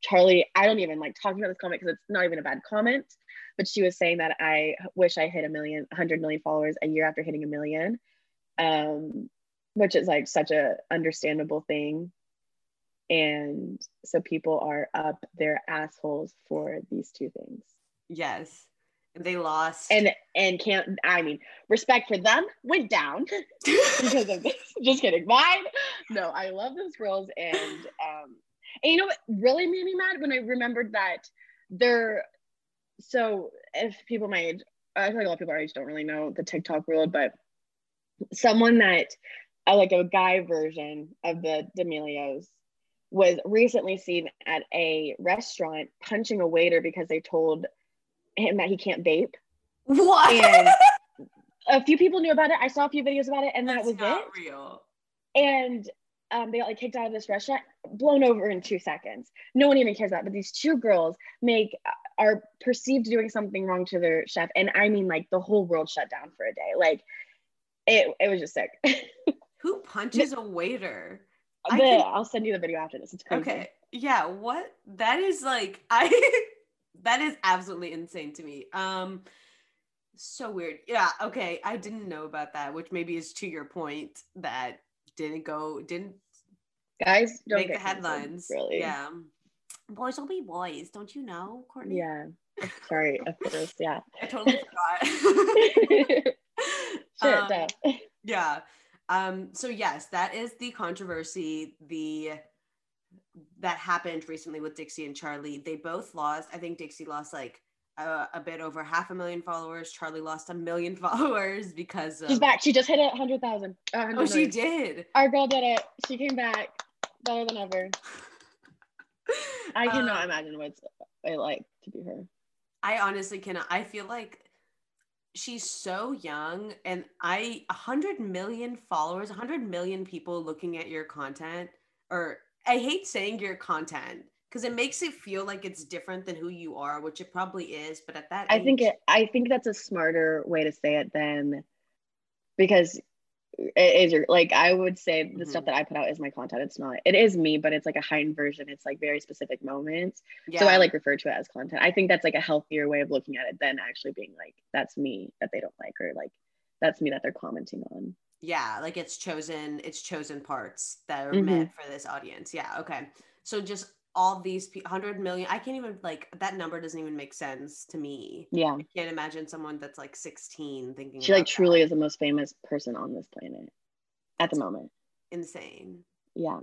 Charli, I don't even like talking about this comment because it's not even a bad comment, but she was saying that I wish I hit a million, 100 million followers a year after hitting a million, um, which is like such a understandable thing. And so people are up their assholes for these two things. Yes. They lost. And and can't I mean respect for them went down because of this. Just kidding. Mine, no, I love those girls and um and you know what really made me mad when I remembered that they're so if people my age, I feel like a lot of people our age don't really know the TikTok world, but someone that uh, like a guy version of the D'Amelios was recently seen at a restaurant punching a waiter because they told him that he can't vape. what? And a few people knew about it. I saw a few videos about it, and that was not it real. and um, they got like kicked out of this restaurant, blown over in two seconds. No one even cares about. it. But these two girls make are perceived doing something wrong to their chef, and I mean like the whole world shut down for a day. Like it, it was just sick. Who punches a waiter? The- can- I'll send you the video after this. It's crazy. Okay. Yeah, what? That is like I that is absolutely insane to me. Um so weird. Yeah, okay. I didn't know about that, which maybe is to your point that didn't go didn't Guys, don't make get the canceled, headlines. Really? Yeah. Boys will be boys, don't you know, Courtney? Yeah. Sorry, of course. Yeah. I totally forgot. Um, yeah um so yes that is the controversy the that happened recently with dixie and charli they both lost i think dixie lost like a, a bit over half a million followers charli lost a million followers because of She's back. She just hit a hundred thousand. oh she did Our girl did it. She came back better than ever. I cannot Um, imagine what it's like to be her. I honestly cannot. I feel like she's so young, and I a hundred million followers, a hundred million people looking at your content, or I hate saying your content because it makes it feel like it's different than who you are, which it probably is. But at that, I think it. I think that's a smarter way to say it than because it is your like I would say the Mhm. stuff that I put out is my content. It's not. It is me, but it's like a heightened version. It's like very specific moments. yeah. So I like refer to it as content. I think that's like a healthier way of looking at it than actually being like that's me that they don't like or like that's me that they're commenting on. yeah like it's chosen it's chosen parts that are Mhm. meant for this audience yeah okay so just all these 100 million i can't even like that number doesn't even make sense to me. Yeah. I can't imagine someone that's like 16 thinking she like truly that. is the most famous person on this planet at the moment. insane. Yeah.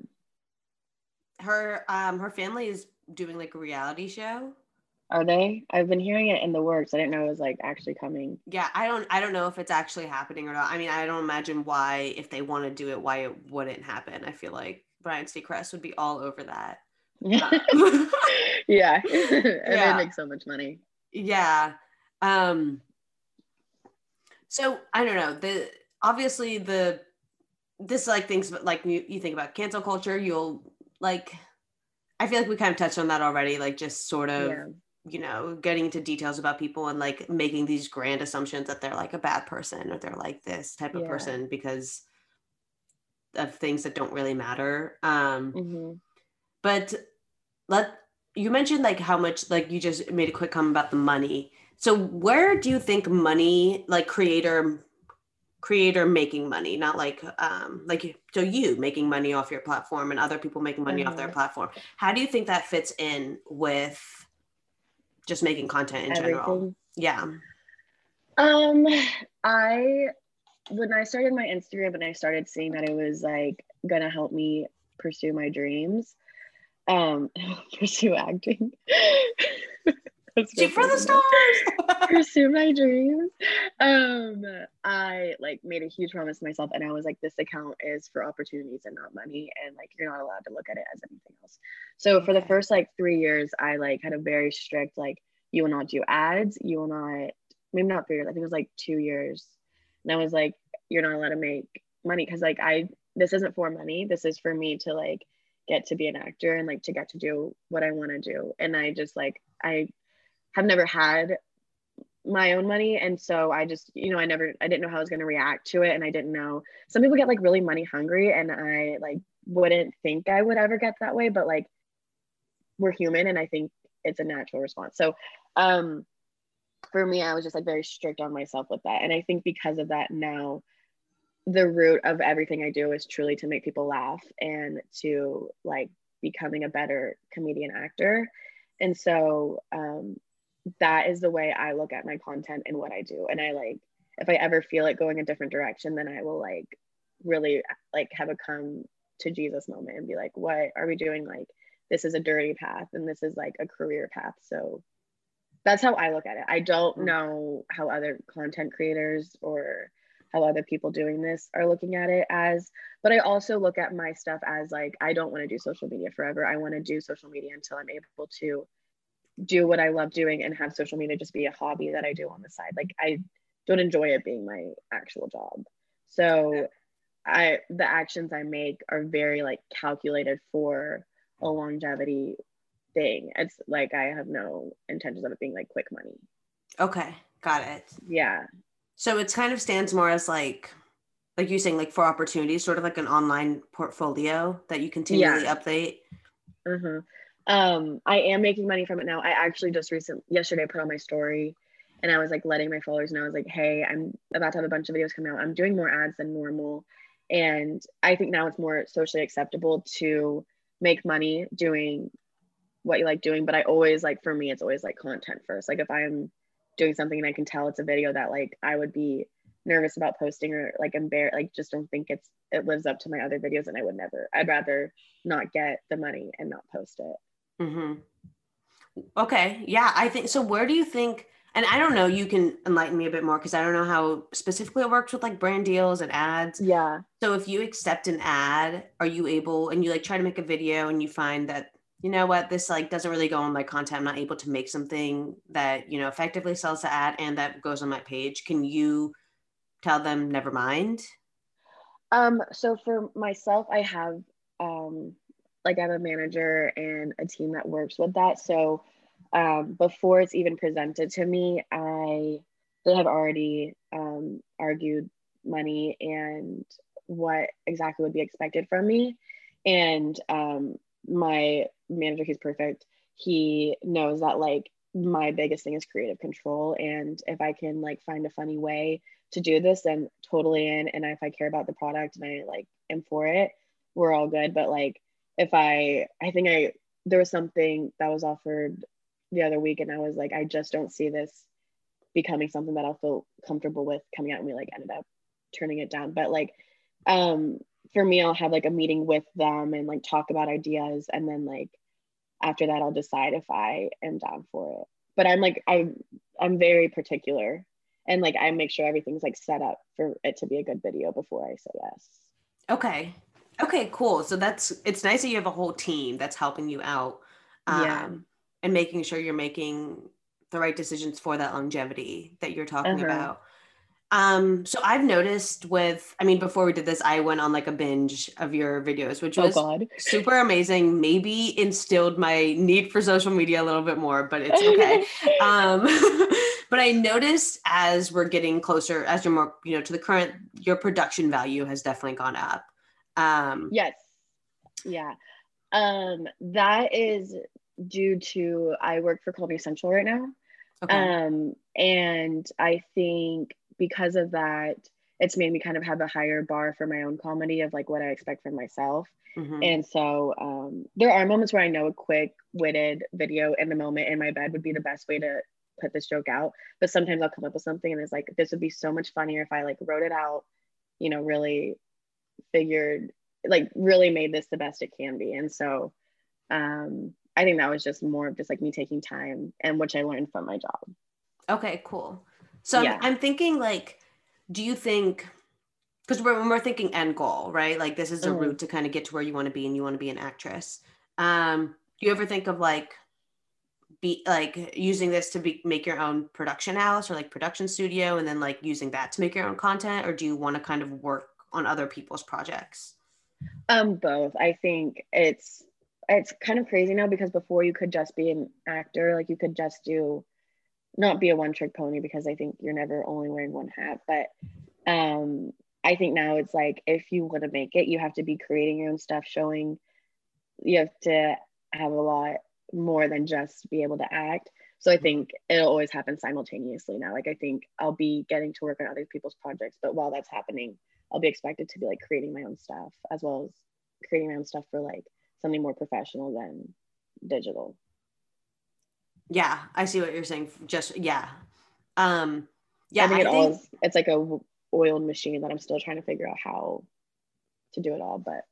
Her um her family is doing like a reality show. Are they? I've been hearing it in the works. I didn't know it was like actually coming. Yeah i don't i don't know if it's actually happening or not. I mean i don't imagine why if they want to do it why it wouldn't happen i feel like ryan seacrest would be all over that yeah. Yeah and Yeah. they make so much money. Yeah. Um so i don't know the obviously the this like things like you, you think about cancel culture you'll like i feel like we kind of touched on that already like just sort of yeah. you know getting into details about people and like making these grand assumptions that they're like a bad person or they're like this type of person because of things that don't really matter. Um hmm but let you mentioned like how much like you just made a quick comment about the money. So where do you think money like creator creator making money not like um like so you making money off your platform and other people making money off their Uh-huh. platform. How do you think that fits in with just making content in general? Yeah. Um, I when I started my Instagram and I started seeing that it was like gonna help me pursue my dreams, um, pursue acting. Shoot for the stars pursue my dreams. Um, I like made a huge promise to myself, and I was like, this account is for opportunities and not money, and like you're not allowed to look at it as anything else. So for the first like three years, I like had a very strict like, you will not do ads, you will not maybe not three years, I think it was like two years, and I was like, you're not allowed to make money because like I this isn't for money, this is for me to like get to be an actor and like to get to do what I want to do, and I just like I have never had my own money. And so i just you know i never i didn't know how i was going to react to it. And i didn't know some people get like really money hungry and i like wouldn't think i would ever get that way but like we're human and i think it's a natural response. So um for me i was just like very strict on myself with that. And i think because of that now the root of everything i do is truly to make people laugh and to like becoming a better comedian actor and so um that is the way I look at my content and what I do. And I like, if I ever feel it going a different direction, then I will like really like have a come to Jesus moment and be like, what are we doing? Like, this is a dirty path and this is like a career path. So that's how I look at it. I don't Mm. know how other content creators or how other people doing this are looking at it as, but I also look at my stuff as like, I don't want to do social media forever. I want to do social media until I'm able to do what I love doing and have social media just be a hobby that I do on the side. Like I don't enjoy it being my actual job. So I the actions I make are very like calculated for a longevity thing. It's like I have no intentions of it being like quick money. okay got it Yeah. So it kind of stands more as like like you saying like for opportunities sort of like an online portfolio that you continually update hmm Um, I am making money from it now. I actually just recently yesterday put on my story and I was like letting my followers know I was like, hey, I'm about to have a bunch of videos come out. I'm doing more ads than normal. And I think now it's more socially acceptable to make money doing what you like doing. But I always like for me, it's always like content first. Like if I'm doing something and I can tell it's a video that like I would be nervous about posting or like embarrassed, like just don't think it's it lives up to my other videos and I would never. I'd rather not get the money and not post it. hmm Okay. Yeah. I think so. Where do you think, and I don't know, you can enlighten me a bit more because I don't know how specifically it works with like brand deals and ads. Yeah. So if you accept an ad, are you able, and you like try to make a video and you find that, you know what, this like doesn't really go on my content. I'm not able to make something that, you know, effectively sells the ad and that goes on my page. Can you tell them, never mind? Um, so for myself, I have um like I have a manager and a team that works with that. So um before it's even presented to me, I they have already um argued money and what exactly would be expected from me. And um my manager, he's perfect. He knows that like my biggest thing is creative control. And if I can like find a funny way to do this, then totally in. And if I care about the product and I like am for it, we're all good. But like if I I think I there was something that was offered the other week and I was like, I just don't see this becoming something that I'll feel comfortable with coming out and we like ended up turning it down. But like um for me, I'll have like a meeting with them and like talk about ideas and then like after that I'll decide if I am down for it. But I'm like I'm I'm very particular and like I make sure everything's like set up for it to be a good video before I say yes. Okay. Okay, cool. So that's it's nice that you have a whole team that's helping you out. Um, yeah. and making sure you're making the right decisions for that longevity that you're talking uh-huh. about. Um, so I've noticed with, I mean, before we did this, I went on like a binge of your videos, which oh, was oh super amazing. Maybe instilled my need for social media a little bit more, but it's okay. um, but I noticed as we're getting closer, as you're more, you know, to the current, your production value has definitely gone up. Um, yes. Yeah. Um, that is due to, I work for Comedy Central right now. Okay. Um, and I think because of that, it's made me kind of have a higher bar for my own comedy of like what I expect from myself. Mm-hmm. And so um, there are moments where I know a quick witted video in the moment in my bed would be the best way to put this joke out. But sometimes I'll come up with something and it's like, this would be so much funnier if I like wrote it out, you know, really figured, like really made this the best it can be. And so um, I think that was just more of just like me taking time and which I learned from my job. Okay, cool. So yeah. I'm, I'm thinking like, do you think because when we're thinking end goal, right? Like this is a mm. route to kind of get to where you want to be and you want to be an actress. Um, do you ever think of like be like using this to be make your own production house or like production studio and then like using that to make your own content or do you want to kind of work on other people's projects? Um both. I think it's it's kind of crazy now because before you could just be an actor, like you could just do not be a one trick pony because I think you're never only wearing one hat. But um, I think now it's like if you want to make it, you have to be creating your own stuff, showing you have to have a lot more than just be able to act. So I think it'll always happen simultaneously now. Like I think I'll be getting to work on other people's projects, but while that's happening, I'll be expected to be like creating my own stuff as well as creating my own stuff for like something more professional than digital. Yeah, I see what you're saying. Just yeah. Um yeah, I think, I it think all is, it's like a oiled machine that I'm still trying to figure out how to do it all, but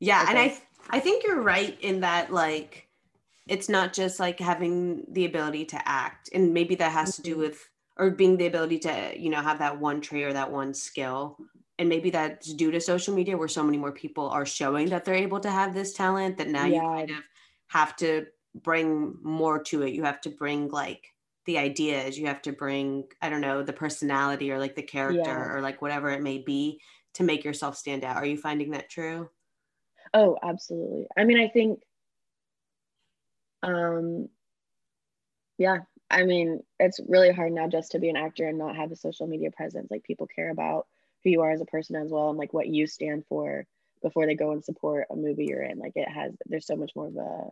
yeah, okay. and I I think you're right in that like it's not just like having the ability to act and maybe that has to do mm-hmm. with or being the ability to you know have that one trait or that one skill and maybe that's due to social media where so many more people are showing that they're able to have this talent that now yeah. you kind of have to bring more to it. You have to bring like the ideas, you have to bring, I don't know, the personality or like the character yeah. or like whatever it may be to make yourself stand out. Are you finding that true? Oh, absolutely. I mean, I think um yeah, I mean, it's really hard now just to be an actor and not have a social media presence. Like people care about who you are as a person as well and like what you stand for before they go and support a movie you're in. Like it has there's so much more of a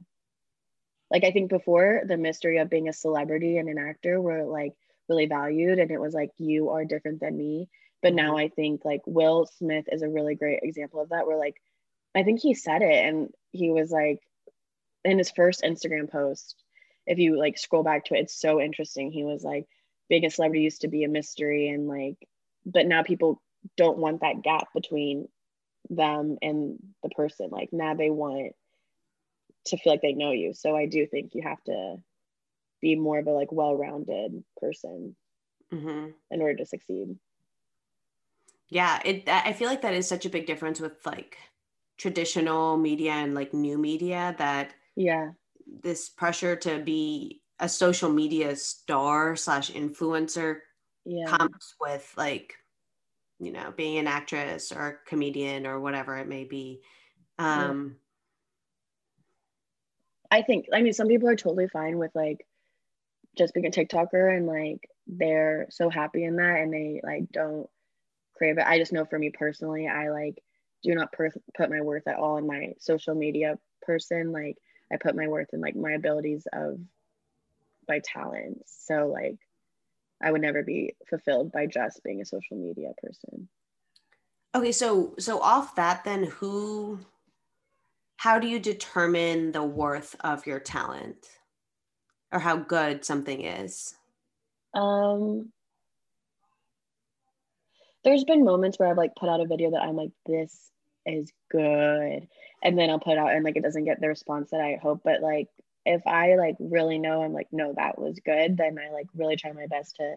like I think before the mystery of being a celebrity and an actor were like really valued and it was like you are different than me. But now mm-hmm. I think like Will Smith is a really great example of that where like I think he said it and he was like in his first Instagram post, if you like scroll back to it, it's so interesting. He was like, being a celebrity used to be a mystery and like, but now people don't want that gap between them and the person. Like now they want to feel like they know you. So I do think you have to be more of a like well-rounded person mm-hmm. in order to succeed. Yeah, it. I feel like that is such a big difference with like traditional media and like new media that yeah this pressure to be a social media star slash influencer yeah. comes with like you know being an actress or a comedian or whatever it may be um I think I mean some people are totally fine with like just being a TikToker and like they're so happy in that and they like don't crave it. I just know for me personally, I like do not per- put my worth at all in my social media person. Like I put my worth in like my abilities of by talent. So like I would never be fulfilled by just being a social media person. Okay, so so off that then who how do you determine the worth of your talent or how good something is? Um, there's been moments where I've like put out a video that I'm like, this is good. And then I'll put out and like it doesn't get the response that I hope. But like if I like really know I'm like, no, that was good, then I like really try my best to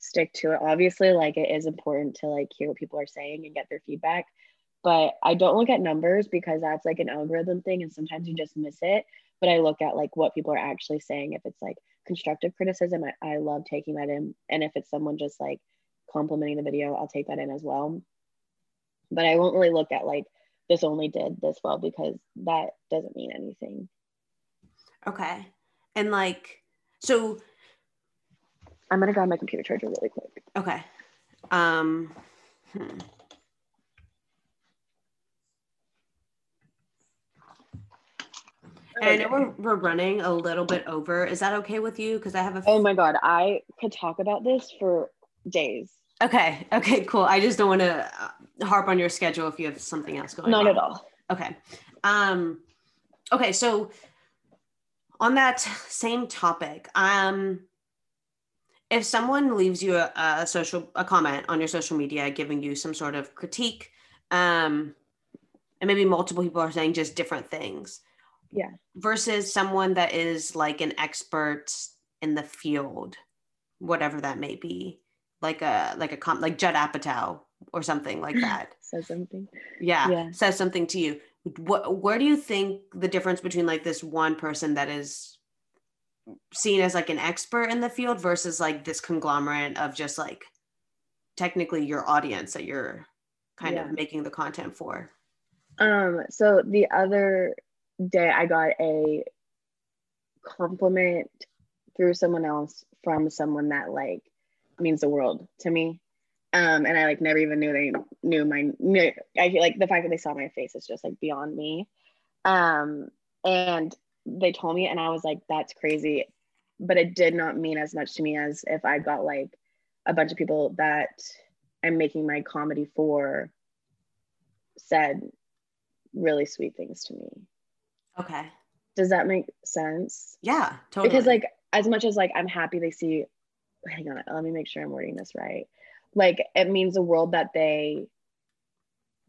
stick to it. Obviously, like it is important to like hear what people are saying and get their feedback. But I don't look at numbers because that's like an algorithm thing and sometimes you just miss it. But I look at like what people are actually saying. If it's like constructive criticism, I, I love taking that in. And if it's someone just like complimenting the video, I'll take that in as well. But I won't really look at like this only did this well because that doesn't mean anything. Okay. And like, so I'm gonna grab my computer charger really quick. Okay. Um, hmm. And I know we're, we're running a little bit over. Is that okay with you? Because I have a. oh my God. I could talk about this for days. Okay. Okay. Cool. I just don't want to uh, harp on your schedule if you have something else going Not on. Not at all. Okay. Um, okay. So on that same topic, um, if someone leaves you a, a social a comment on your social media giving you some sort of critique, um, and maybe multiple people are saying just different things, Yeah. versus someone that is like an expert in the field, whatever that may be, like a like a com- like Judd Apatow or something like that. Says something. yeah, Yeah. says something to you. What where do you think the difference between like this one person that is seen as like an expert in the field versus like this conglomerate of just like technically your audience that you're kind Yeah. of making the content for? Um, so the other day I got a compliment through someone else from someone that like means the world to me. Um, and I like never even knew they knew my knew, I feel like the fact that they saw my face is just like beyond me. Um, and they told me and I was like, that's crazy. But it did not mean as much to me as if I got like a bunch of people that I'm making my comedy for said really sweet things to me. Okay. Does that make sense? Yeah, totally. Because like as much as like I'm happy they see hang on, let me make sure I'm wording this right. Like it means the world that they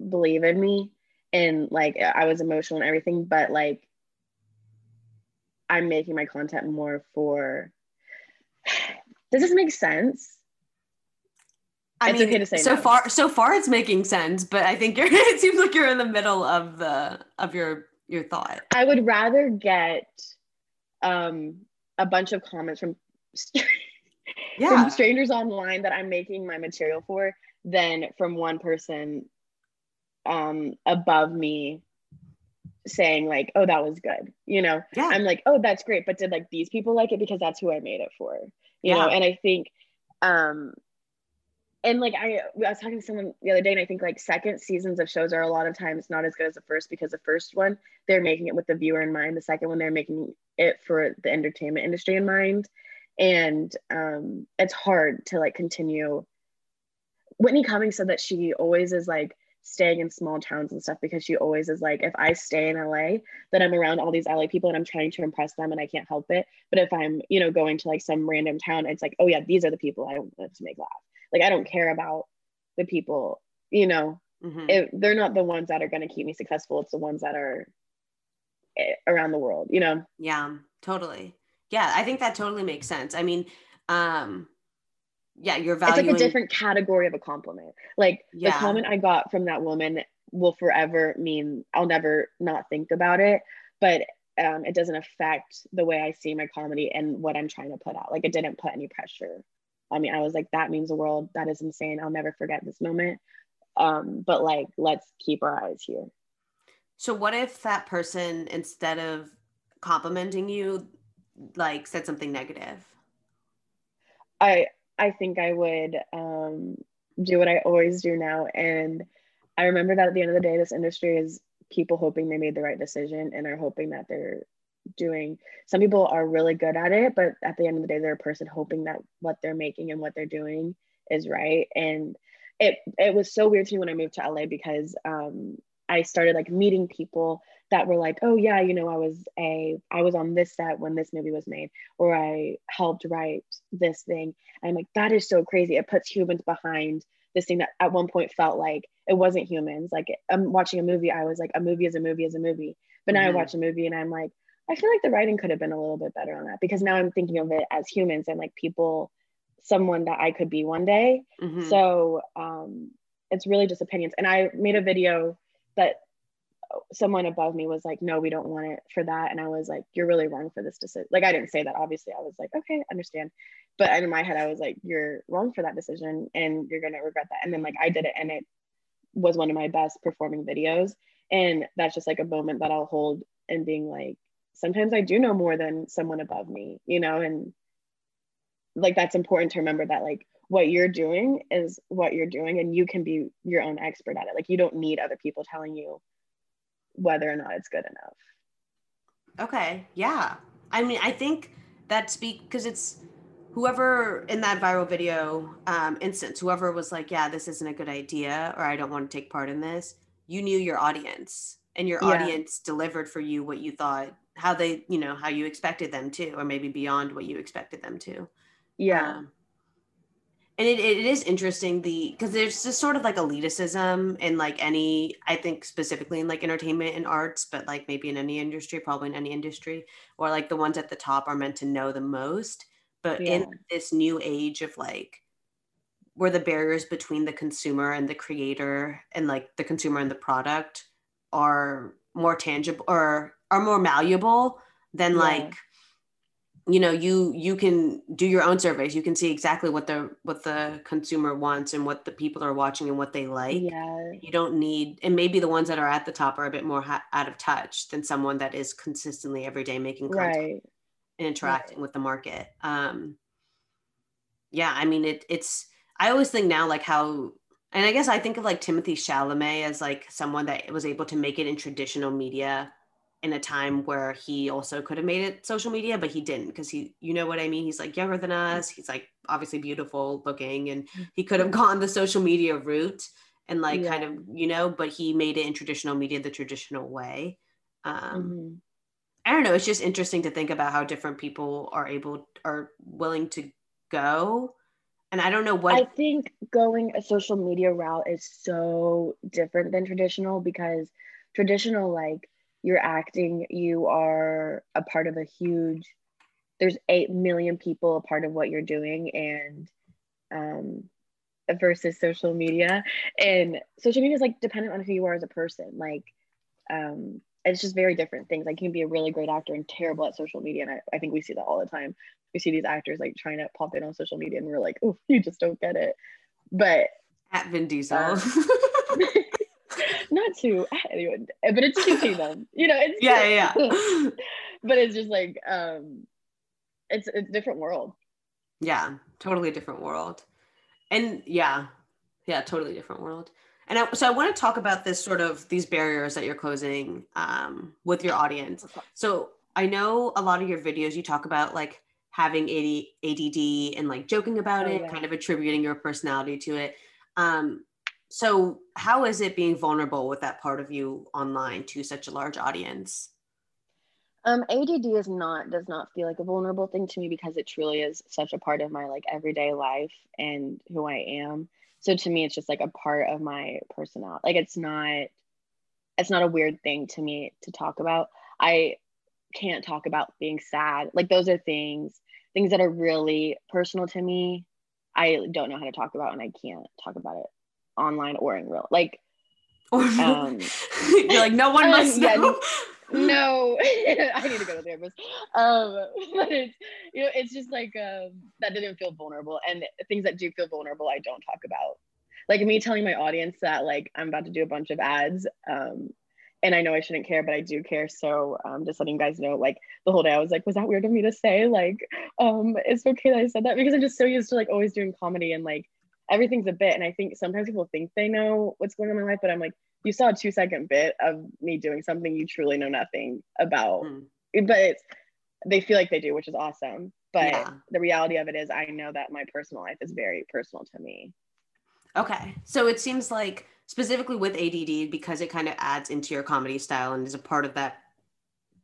believe in me and like I was emotional and everything, but like I'm making my content more for does this make sense? I it's mean, okay to say so no. far so far it's making sense, but I think you're it seems like you're in the middle of the of your your thought. I would rather get um a bunch of comments from Yeah. from strangers online that I'm making my material for than from one person um above me saying like oh that was good you know yeah. i'm like oh that's great but did like these people like it because that's who i made it for you know and i think um and like I, I was talking to someone the other day and i think like second seasons of shows are a lot of times not as good as the first because the first one they're making it with the viewer in mind. The second one they're making it for the entertainment industry in mind. And um it's hard to like continue. Whitney cummings said that she always is like staying in small towns and stuff because she always is like if i stay in la then i'm around all these la people and i'm trying to impress them and i can't help it. But if i'm you know going to like some random town it's like oh yeah these are the people i want to make laugh like i don't care about the people you know Mhm. if they're not the ones that are going to keep me successful it's the ones that are eh, around the world you know Yeah, totally. Yeah, I think that totally makes sense. I mean, um, yeah, you're it's like a different category of a compliment like Yeah. the comment i got from that woman will forever mean i'll never not think about it but um, it doesn't affect the way i see my comedy and what i'm trying to put out like it didn't put any pressure i mean i was like that means the world that is insane i'll never forget this moment um, but like let's keep our eyes here So what if that person instead of complimenting you, like said something negative? I I think I would um, do what I always do now. And I remember that at the end of the day, this industry is people hoping they made the right decision and are hoping that they're doing. Some people are really good at it, but at the end of the day, they're a person hoping that what they're making and what they're doing is right. And it it was so weird to me when I moved to LA because um, I started like meeting people that were like, oh yeah, you know, I was a I was on this set when this movie was made, or I helped write this thing. And I'm like, that is so crazy. It puts humans behind this thing that at one point felt like it wasn't humans. Like I'm watching a movie, I was like, a movie is a movie is a movie. But now mm-hmm. I watch a movie and I'm like, I feel like the writing could have been a little bit better on that because now I'm thinking of it as humans and like people, someone that I could be one day. Mm-hmm. So um, it's really just opinions. And I made a video that someone above me was like, no, we don't want it for that. And I was like, you're really wrong for this decision. Like, I didn't say that, obviously. I was like, okay, understand. But in my head, I was like, you're wrong for that decision and you're going to regret that. And then, like, I did it and it was one of my best performing videos. And that's just like a moment that I'll hold and being like, sometimes I do know more than someone above me, you know? And like, that's important to remember that, like, what you're doing is what you're doing and you can be your own expert at it. Like, you don't need other people telling you whether or not it's good enough. Okay. Yeah. I mean, I think that speak because it's whoever in that viral video um, instance, whoever was like, yeah, this isn't a good idea, or I don't want to take part in this, you knew your audience and your yeah. audience delivered for you what you thought, how they, you know, how you expected them to, or maybe beyond what you expected them to. Yeah. Um, and it, it is interesting the because there's just sort of like elitism in like any i think specifically in like entertainment and arts but like maybe in any industry probably in any industry or like the ones at the top are meant to know the most but yeah. in this new age of like where the barriers between the consumer and the creator and like the consumer and the product are more tangible or are more malleable than yeah. like you know you you can do your own surveys you can see exactly what the what the consumer wants and what the people are watching and what they like yeah you don't need and maybe the ones that are at the top are a bit more ha- out of touch than someone that is consistently every day making content right. and interacting right. with the market um yeah i mean it it's i always think now like how and i guess i think of like timothy chalamet as like someone that was able to make it in traditional media in a time where he also could have made it social media, but he didn't because he, you know what I mean? He's like younger than us. He's like obviously beautiful looking and he could have gone the social media route and like yeah. kind of, you know, but he made it in traditional media the traditional way. Um, mm-hmm. I don't know. It's just interesting to think about how different people are able, are willing to go. And I don't know what. I think going a social media route is so different than traditional because traditional, like, you're acting, you are a part of a huge, there's 8 million people a part of what you're doing. And, um, versus social media. And social media is like dependent on who you are as a person. Like um it's just very different things. Like you can be a really great actor and terrible at social media and I, I think we see that all the time. We see these actors like trying to pop in on social media and we're like oh you just don't get it. But at Vin Diesel. Um, not to anyone, but it's to them. You know, it's yeah, yeah. yeah. but it's just like um, it's it's a different world. Yeah, totally different world, and yeah, yeah, totally different world. And I, so I want to talk about this sort of these barriers that you're closing um, with your audience. So I know a lot of your videos you talk about like having AD, ADD and like joking about oh, it, yeah. kind of attributing your personality to it. Um, so how is it being vulnerable with that part of you online to such a large audience um, ADD is not does not feel like a vulnerable thing to me because it truly is such a part of my like everyday life and who I am. So to me, it's just like a part of my personality. Like it's not, it's not a weird thing to me to talk about. I can't talk about being sad. Like those are things, things that are really personal to me. I don't know how to talk about, and I can't talk about it online or in real like um, you're like no one must um, know. Yeah, no i need to go to therapist um but it's you know it's just like um that didn't feel vulnerable and things that do feel vulnerable i don't talk about like me telling my audience that like i'm about to do a bunch of ads um and I know I shouldn't care, but I do care. So um, just letting you guys know, like the whole day, I was like, was that weird of me to say? Like, um, it's okay that I said that because I'm just so used to like always doing comedy and like everything's a bit. And I think sometimes people think they know what's going on in my life, but I'm like, you saw a two second bit of me doing something you truly know nothing about. Mm. But it's, they feel like they do, which is awesome. But yeah. the reality of it is, I know that my personal life is very personal to me. Okay. So it seems like specifically with ADD because it kind of adds into your comedy style and is a part of that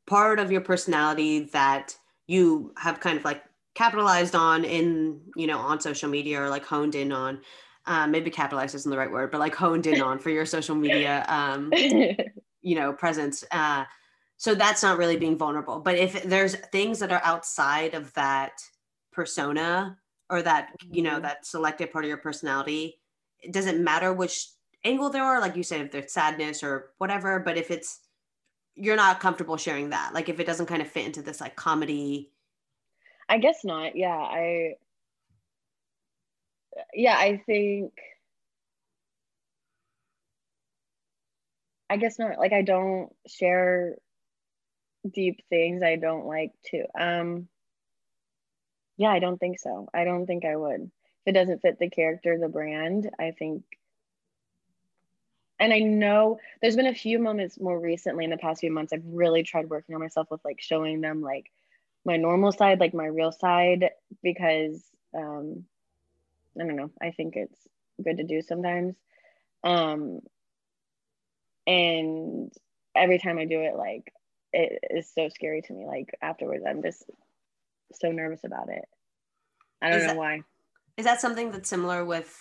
part of your personality that you have kind of like capitalized on in you know on social media or like honed in on um, maybe capitalized isn't the right word but like honed in on for your social media um, you know presence uh, so that's not really being vulnerable but if there's things that are outside of that persona or that you know mm-hmm. that selected part of your personality it doesn't matter which angle there are like you said if there's sadness or whatever but if it's you're not comfortable sharing that like if it doesn't kind of fit into this like comedy i guess not. Yeah i yeah i think i guess not. Like i don't share deep things i don't like to um yeah i don't think so. I don't think i would. If it doesn't fit the character the brand i think and I know there's been a few moments more recently in the past few months I've really tried working on myself with like showing them like my normal side, like my real side, because um I don't know, I think it's good to do sometimes. Um and every time I do it, like it is so scary to me. Like afterwards, I'm just so nervous about it. I don't is know that, why. Is that something that's similar with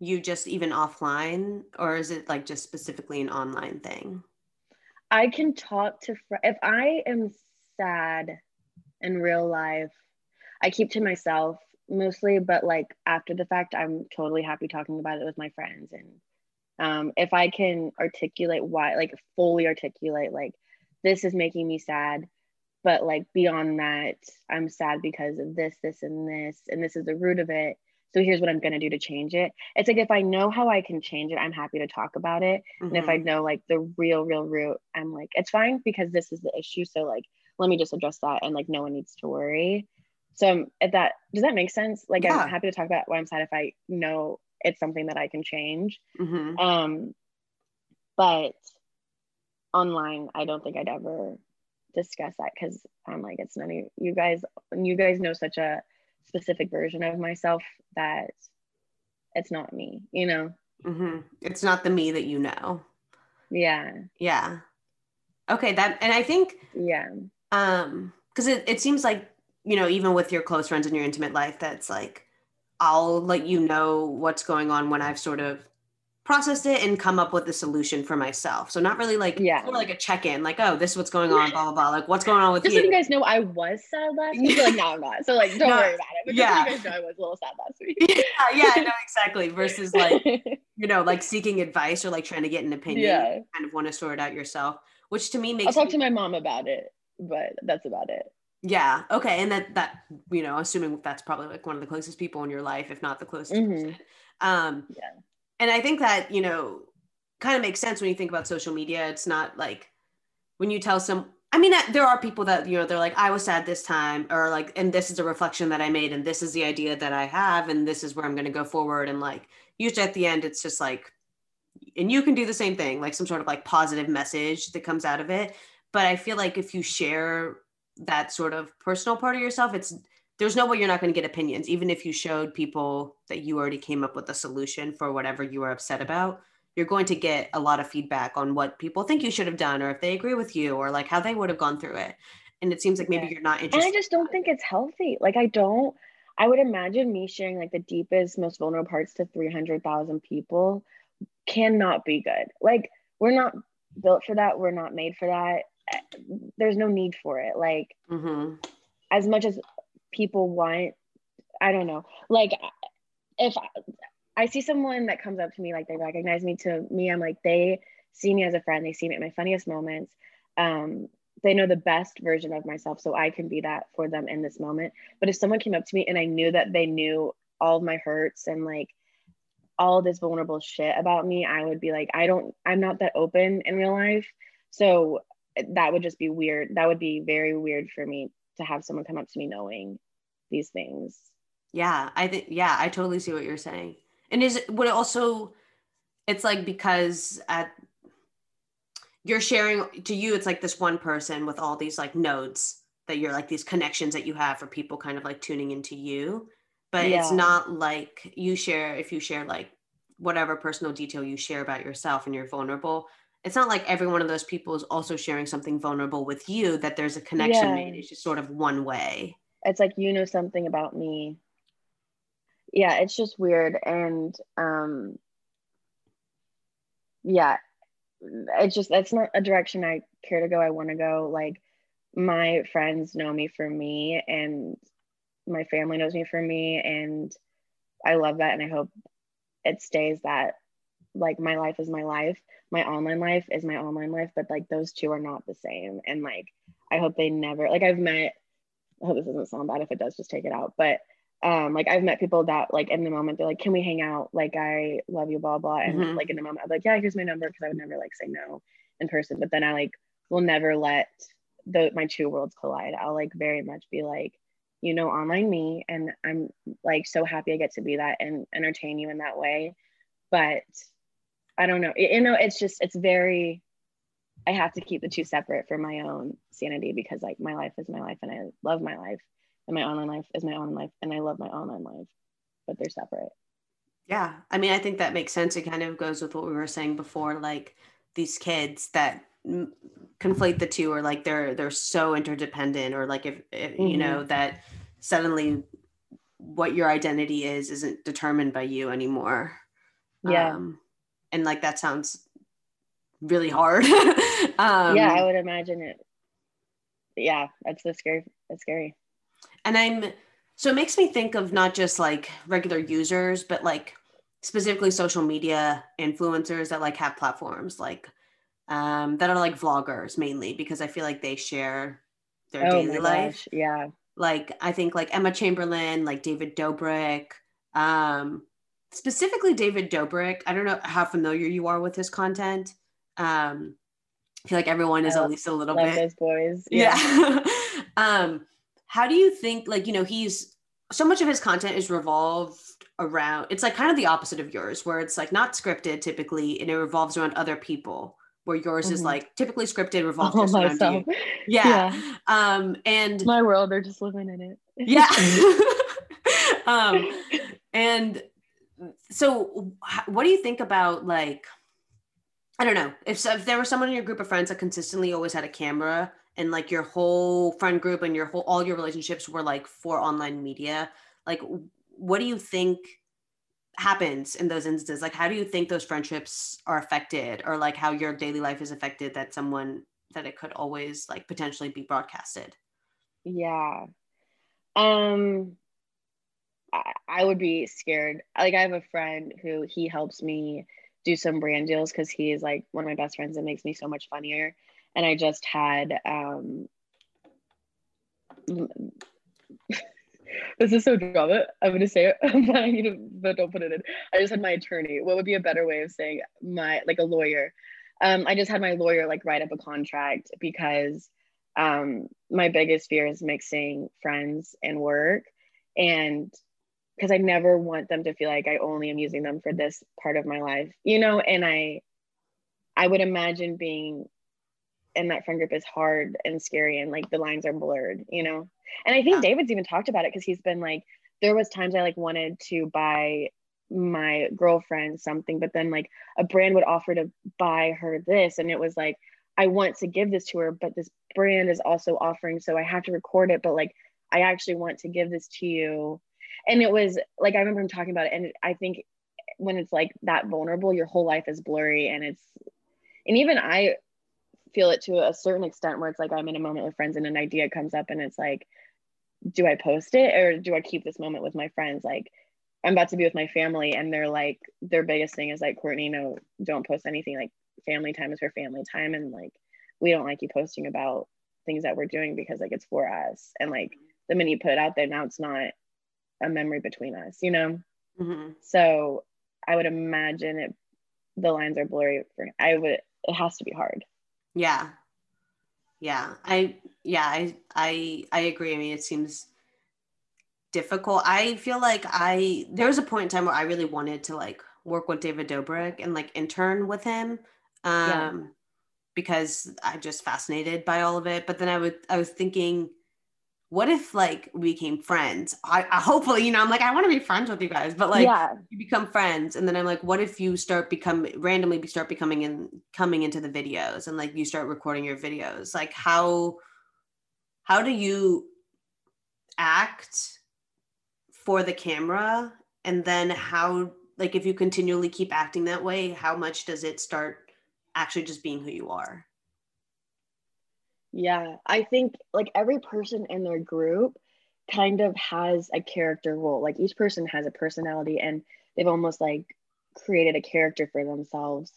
you just even offline or is it like just specifically an online thing i can talk to fr- if i am sad in real life. I keep to myself mostly but like after the fact i'm totally happy talking about it with my friends. And um, if i can articulate why like fully articulate like this is making me sad but like beyond that i'm sad because of this this and this and this is the root of it. So here's what i'm going to do to change it. It's like if i know how i can change it i'm happy to talk about it. Mm-hmm. and if i mm-hmm. know like the real real root i'm like it's fine because this is the issue. So like let me just address that and like no one needs to worry so if that does that make sense like yeah. i'm happy to talk about why i'm sad if i know it's something that i can change mm-hmm. um but online i don't think i'd ever discuss that because i'm like it's none of you guys you guys know such a specific version of myself that it's not me, you know? Mm-hmm. It's not the me that you know. Yeah. Yeah. Okay. That, and I think, yeah. Um, cause it, it seems like, you know, even with your close friends in your intimate life, that's like, I'll let you know what's going on when I've sort of processed it and come up with a solution for myself. So not really like yeah, more like a check in, like oh, this is what's going on, blah blah blah. Like what's going on with Just you? so you guys know, I was sad last week. like no, I'm not. So like, don't no, worry about it. But yeah, you guys know I was a little sad last week. yeah, yeah, no, exactly. Versus like you know, like seeking advice or like trying to get an opinion. Yeah. kind of want to sort it out yourself, which to me makes. I'll talk me- to my mom about it, but that's about it. Yeah. Okay. And that that you know, assuming that's probably like one of the closest people in your life, if not the closest mm-hmm. person. Um, yeah. And I think that you know kind of makes sense when you think about social media. It's not like when you tell some, I mean, there are people that, you know, they're like, I was sad this time, or like, and this is a reflection that I made, and this is the idea that I have, and this is where I'm going to go forward. And like, usually at the end, it's just like, and you can do the same thing, like some sort of like positive message that comes out of it. But I feel like if you share that sort of personal part of yourself, it's, there's no way you're not going to get opinions, even if you showed people that you already came up with a solution for whatever you were upset about you're going to get a lot of feedback on what people think you should have done or if they agree with you or like how they would have gone through it. And it seems like maybe you're not interested and i just don't think it's healthy. Like i don't i would imagine me sharing like the deepest most vulnerable parts to 300000 people cannot be good. Like we're not built for that. We're not made for that there's no need for it like mm-hmm. as much as people want i don't know like if I see someone that comes up to me, like they recognize me to me, I'm like, they see me as a friend. They see me at my funniest moments. Um, they know the best version of myself. So I can be that for them in this moment. But if someone came up to me and I knew that they knew all of my hurts and like all this vulnerable shit about me, I would be like, I don't, I'm not that open in real life. So that would just be weird. That would be very weird for me to have someone come up to me knowing these things. Yeah, I think, yeah, I totally see what you're saying. And is it would it also it's like because at you're sharing to you it's like this one person with all these like nodes that you're like these connections that you have for people kind of like tuning into you but yeah. it's not like you share if you share like whatever personal detail you share about yourself and you're vulnerable it's not like every one of those people is also sharing something vulnerable with you that there's a connection yeah. made it's just sort of one way. It's like you know something about me. Yeah it's just weird. And um yeah it's just that's not a direction i care to go. I want to go. Like my friends know me for me and my family knows me for me. And i love that. And i hope it stays that like my life is my life. My online life is my online life but like those two are not the same. And like i hope they never like i've met i hope this doesn't sound bad if it does just take it out. But um like i've met people that like in the moment they're like can we hang out? Like i love you blah blah and mm-hmm. like in the moment i'm like yeah here's my number because i would never like say no in person. But then i like will never let the my two worlds collide. I'll like very much be like you know online me and i'm like so happy i get to be that and entertain you in that way. But i don't know. You know it's just it's very i have to keep the two separate for my own sanity because like my life is my life and i love my life and my online life is my online life and i love my online life but they're separate. Yeah. I mean i think that makes sense. It kind of goes with what we were saying before like these kids that conflate the two or like they're they're so interdependent or like if, if mm-hmm. you know that suddenly what your identity is isn't determined by you anymore. Yeah. Um, and like that sounds really hard um, yeah i would imagine it yeah that's the scary that's scary and i'm so it makes me think of not just like regular users but like specifically social media influencers that like have platforms like um, that are like vloggers mainly because I feel like they share their oh daily life. Yeah. Like I think like Emma Chamberlain, like David Dobrik, um, specifically David Dobrik. I don't know how familiar you are with his content. Um, I feel like everyone is at least a little bit. Those boys. Yeah. yeah. um, how do you think like you know he's so much of his content is revolved around it's like kind of the opposite of yours where it's like not scripted typically and it revolves around other people where yours mm-hmm. is like typically scripted revolved oh, around you. Yeah. yeah. Um, and my world, they're just living in it. yeah. um, and so what do you think about like, I don't know if, if there was someone in your group of friends that consistently always had a camera and like your whole friend group and your whole, all your relationships were like for online media, like what do you think happens in those instances? Like how do you think those friendships are affected or like how your daily life is affected that someone that it could always like potentially be broadcasted? Yeah. Um I, I would be scared like i have a friend who he helps me do some brand deals because he is like one of my best friends and makes me so much funnier and i just had um this is so drama. I'm gonna say it, but I need to, but don't put it in. I just had my attorney. What would be a better way of saying my like a lawyer? Um, I just had my lawyer like write up a contract because um, my biggest fear is mixing friends and work, and because I never want them to feel like I only am using them for this part of my life, you know. And I, I would imagine being in that friend group is hard and scary, and like the lines are blurred, you know. And I think yeah. David's even talked about it because he's been like, there was times I like wanted to buy my girlfriend something, but then like a brand would offer to buy her this. And it was like, I want to give this to her, but this brand is also offering. So I have to record it, but like, I actually want to give this to you. And it was like, I remember him talking about it. And I think when it's like that vulnerable, your whole life is blurry. And it's, and even I feel it to a certain extent where it's like I'm in a moment with friends and an idea comes up and it's like, do I post it or do I keep this moment with my friends? Like, I'm about to be with my family and they're like, their biggest thing is like, Courtney, no, don't post anything. Like, family time is for family time. And like, we don't like you posting about things that we're doing because like it's for us. And like, the minute you put it out there, now it's not a memory between us, you know? Mm-hmm. So I would imagine it, the lines are blurry. For, I would, it has to be hard. Yeah. Yeah. I yeah, I I I agree. I mean, it seems difficult. I feel like I there was a point in time where I really wanted to like work with David Dobrik and like intern with him. Um yeah. because I'm just fascinated by all of it. But then I would I was thinking what if like we became friends? I, I hopefully, you know, I'm like, I want to be friends with you guys, but like yeah. you become friends. And then I'm like, what if you start become randomly start becoming in coming into the videos and like you start recording your videos? Like how how do you act for the camera? And then how like if you continually keep acting that way, how much does it start actually just being who you are? Yeah, I think like every person in their group kind of has a character role. Like each person has a personality and they've almost like created a character for themselves.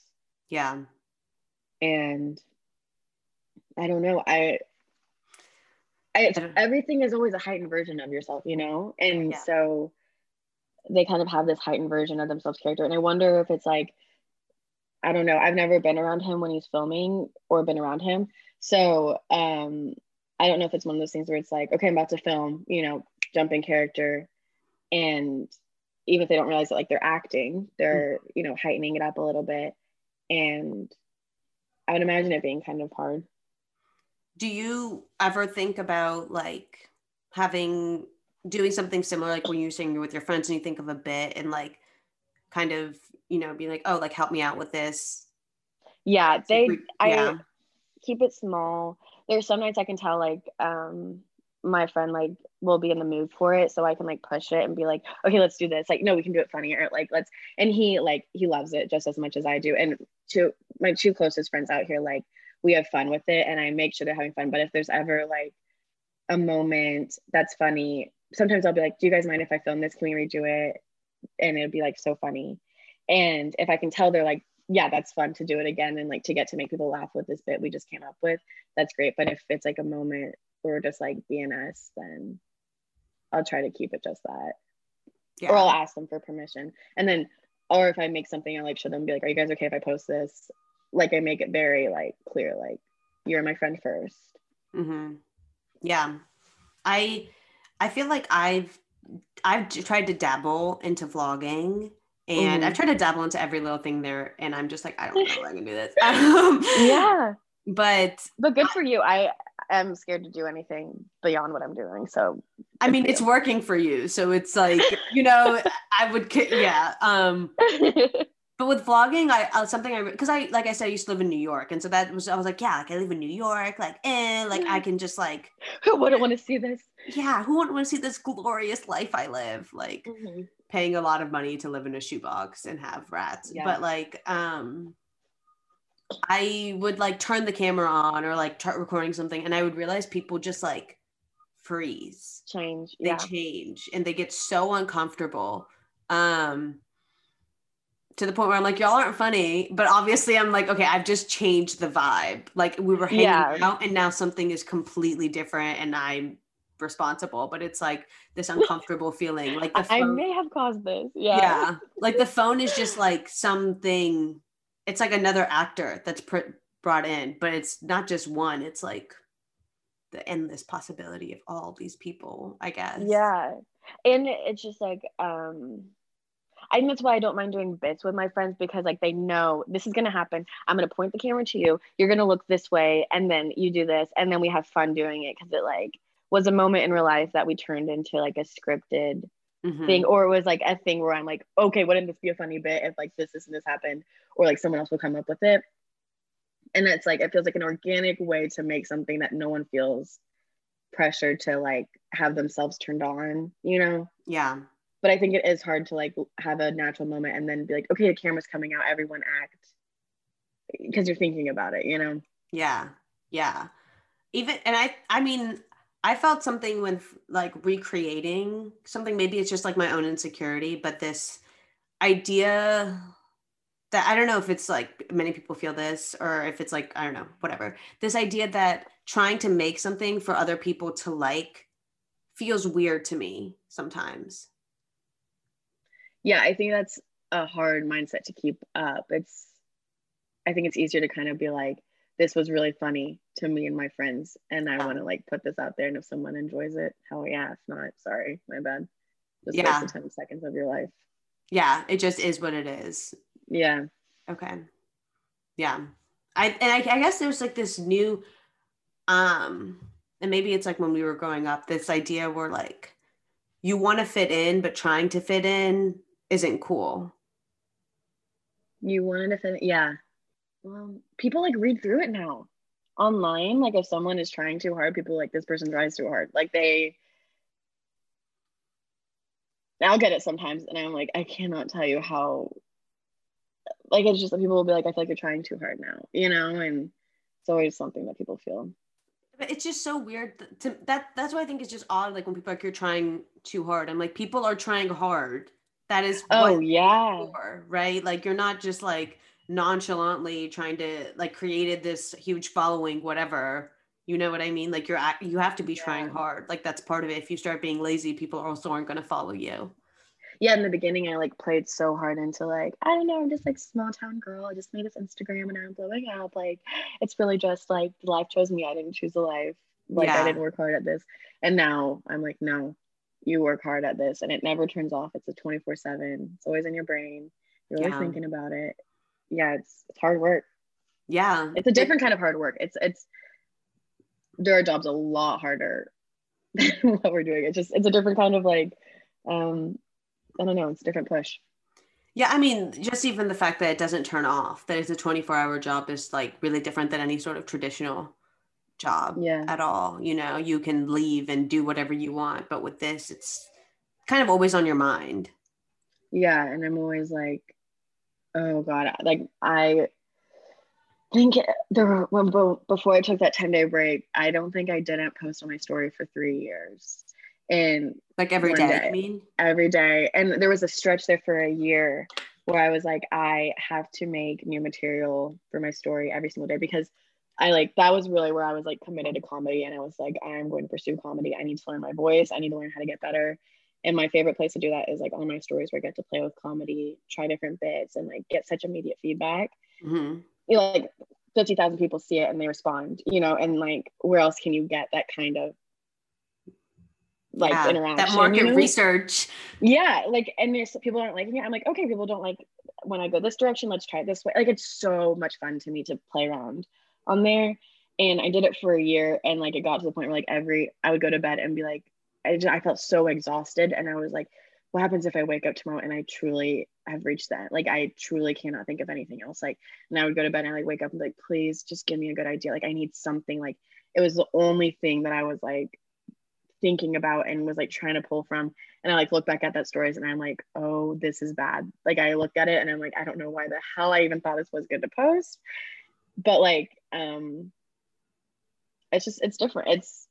Yeah. And I don't know. I, I, everything is always a heightened version of yourself, you know? And yeah. so they kind of have this heightened version of themselves character. And I wonder if it's like, I don't know. I've never been around him when he's filming or been around him. So um, I don't know if it's one of those things where it's like, okay, I'm about to film, you know, jump in character. And even if they don't realize that like they're acting, they're, you know, heightening it up a little bit. And I would imagine it being kind of hard. Do you ever think about like having doing something similar, like when you're saying you're with your friends and you think of a bit and like kind of, you know, be like, oh, like help me out with this? Yeah, they, yeah. I, keep it small. There's some nights I can tell like um my friend like will be in the mood for it so I can like push it and be like, okay, let's do this. Like, no, we can do it funnier. Like, let's and he like he loves it just as much as I do. And two my two closest friends out here, like we have fun with it and I make sure they're having fun. But if there's ever like a moment that's funny, sometimes I'll be like, Do you guys mind if I film this? Can we redo it? And it'd be like so funny. And if I can tell they're like yeah, that's fun to do it again and like to get to make people laugh with this bit we just came up with. That's great. But if it's like a moment or just like BNS, then I'll try to keep it just that. Yeah. Or I'll ask them for permission. And then, or if I make something, I'll like show them, be like, are you guys okay if I post this? Like I make it very like clear, like you're my friend 1st mm-hmm. Yeah. I, I feel like I've, I've tried to dabble into vlogging and mm. I've tried to dabble into every little thing there, and I'm just like, I don't know if I can do this. Um, yeah, but but good for you. I am scared to do anything beyond what I'm doing. So I mean, it's working for you, so it's like you know, I would, yeah. Um, but with vlogging, I uh, something I because I like I said, I used to live in New York, and so that was I was like, yeah, like I live in New York, like eh, like I can just like who wouldn't want to see this? Yeah, who wouldn't want to see this glorious life I live? Like, mm-hmm paying a lot of money to live in a shoebox and have rats. Yeah. But like, um, I would like turn the camera on or like start recording something, and I would realize people just like freeze, change, they yeah. change, and they get so uncomfortable. Um, to the point where I'm like, y'all aren't funny, but obviously I'm like, okay, I've just changed the vibe. Like we were hanging yeah. out, and now something is completely different, and I'm responsible, but it's like this uncomfortable feeling. Like the phone, I may have caused this. Yeah. Yeah. Like the phone is just like something. It's like another actor that's pr- brought in, but it's not just one. It's like the endless possibility of all these people. I guess. Yeah, and it's just like um I think that's why I don't mind doing bits with my friends because like they know this is gonna happen. I'm gonna point the camera to you. You're gonna look this way, and then you do this, and then we have fun doing it because it like was a moment in real life that we turned into like a scripted mm-hmm. thing or it was like a thing where i'm like okay wouldn't this be a funny bit if like this this and this happened? Or like someone else will come up with it. And it's like it feels like an organic way to make something that no one feels pressure to like have themselves turned on you know? Yeah. But i think it is hard to like have a natural moment and then be like okay the camera's coming out. Everyone act. Because you're thinking about it you know? Yeah. Yeah. Even and i i mean I felt something with like recreating something. Maybe it's just like my own insecurity, but this idea that I don't know if it's like many people feel this or if it's like, I don't know, whatever. This idea that trying to make something for other people to like feels weird to me sometimes. Yeah, I think that's a hard mindset to keep up. It's, I think it's easier to kind of be like, this was really funny to me and my friends and i want to like put this out there and if someone enjoys it hell yeah if not sorry my bad. Just yeah. 10 seconds of your life. Yeah it just is what it is. Yeah. Okay. Yeah. I and I, I guess there's like this new um and maybe it's like when we were growing up, this idea where like you want to fit in, but trying to fit in isn't cool. You wanted to fit, in, yeah. Well, people like read through it now online. Like if someone is trying too hard, people like this person tries too hard. Like they, I'll get it sometimes, and I'm like, I cannot tell you how. Like it's just that people will be like, I feel like you're trying too hard now, you know, and it's always something that people feel. But it's just so weird to that. That's why I think it's just odd. Like when people like you're trying too hard. I'm like, people are trying hard. That is. Oh yeah. For, right. Like you're not just like nonchalantly trying to like created this huge following, whatever. You know what I mean? Like you're you have to be yeah. trying hard. Like that's part of it. If you start being lazy, people also aren't going to follow you yeah, in the beginning, I like played so hard into like, I don't know, I'm just like small town girl. I just made this Instagram and I'm blowing up. Like, it's really just like life chose me. I didn't choose the life. Like, yeah. I didn't work hard at this. And now I'm like, no, you work hard at this and it never turns off. It's a 24 7. It's always in your brain. You're always yeah. thinking about it. Yeah, it's it's hard work. Yeah. It's a different kind of hard work. It's it's there are jobs a lot harder than what we're doing. It's just it's a different kind of like um I don't know, it's a different push. Yeah, I mean, just even the fact that it doesn't turn off, that it's a 24 hour job is like really different than any sort of traditional job yeah. at all. You know, you can leave and do whatever you want, but with this, it's kind of always on your mind. Yeah, and I'm always like, oh God, like I think there when before I took that 10 day break, I don't think I didn't post on my story for three years. And like every day, day, I mean? Every day. And there was a stretch there for a year where i was like i have to make new material for my story every single day because i like that was really where i was like committed to comedy. And i was like i'm going to pursue comedy. I need to learn my voice. I need to learn how to get better and my favorite place to do that is like on my stories where i get to play with comedy try different bits and like get such immediate feedback mm-hmm. you know like 50,000 people see it and they respond you know and like where else can you get that kind of like yeah, interaction. That market you know? research. Yeah, like and there's people aren't liking it. I'm like, okay, people don't like when I go this direction. Let's try it this way. Like it's so much fun to me to play around on there. And I did it for a year, and like it got to the point where like every I would go to bed and be like, I just, I felt so exhausted, and I was like, what happens if I wake up tomorrow and I truly have reached that? Like I truly cannot think of anything else. Like, and I would go to bed and I like wake up and be like, please just give me a good idea. Like I need something. Like it was the only thing that I was like thinking about and was like trying to pull from and i like look back at that stories and i'm like oh this is bad like i looked at it and i'm like i don't know why the hell i even thought this was good to post but like um it's just it's different it's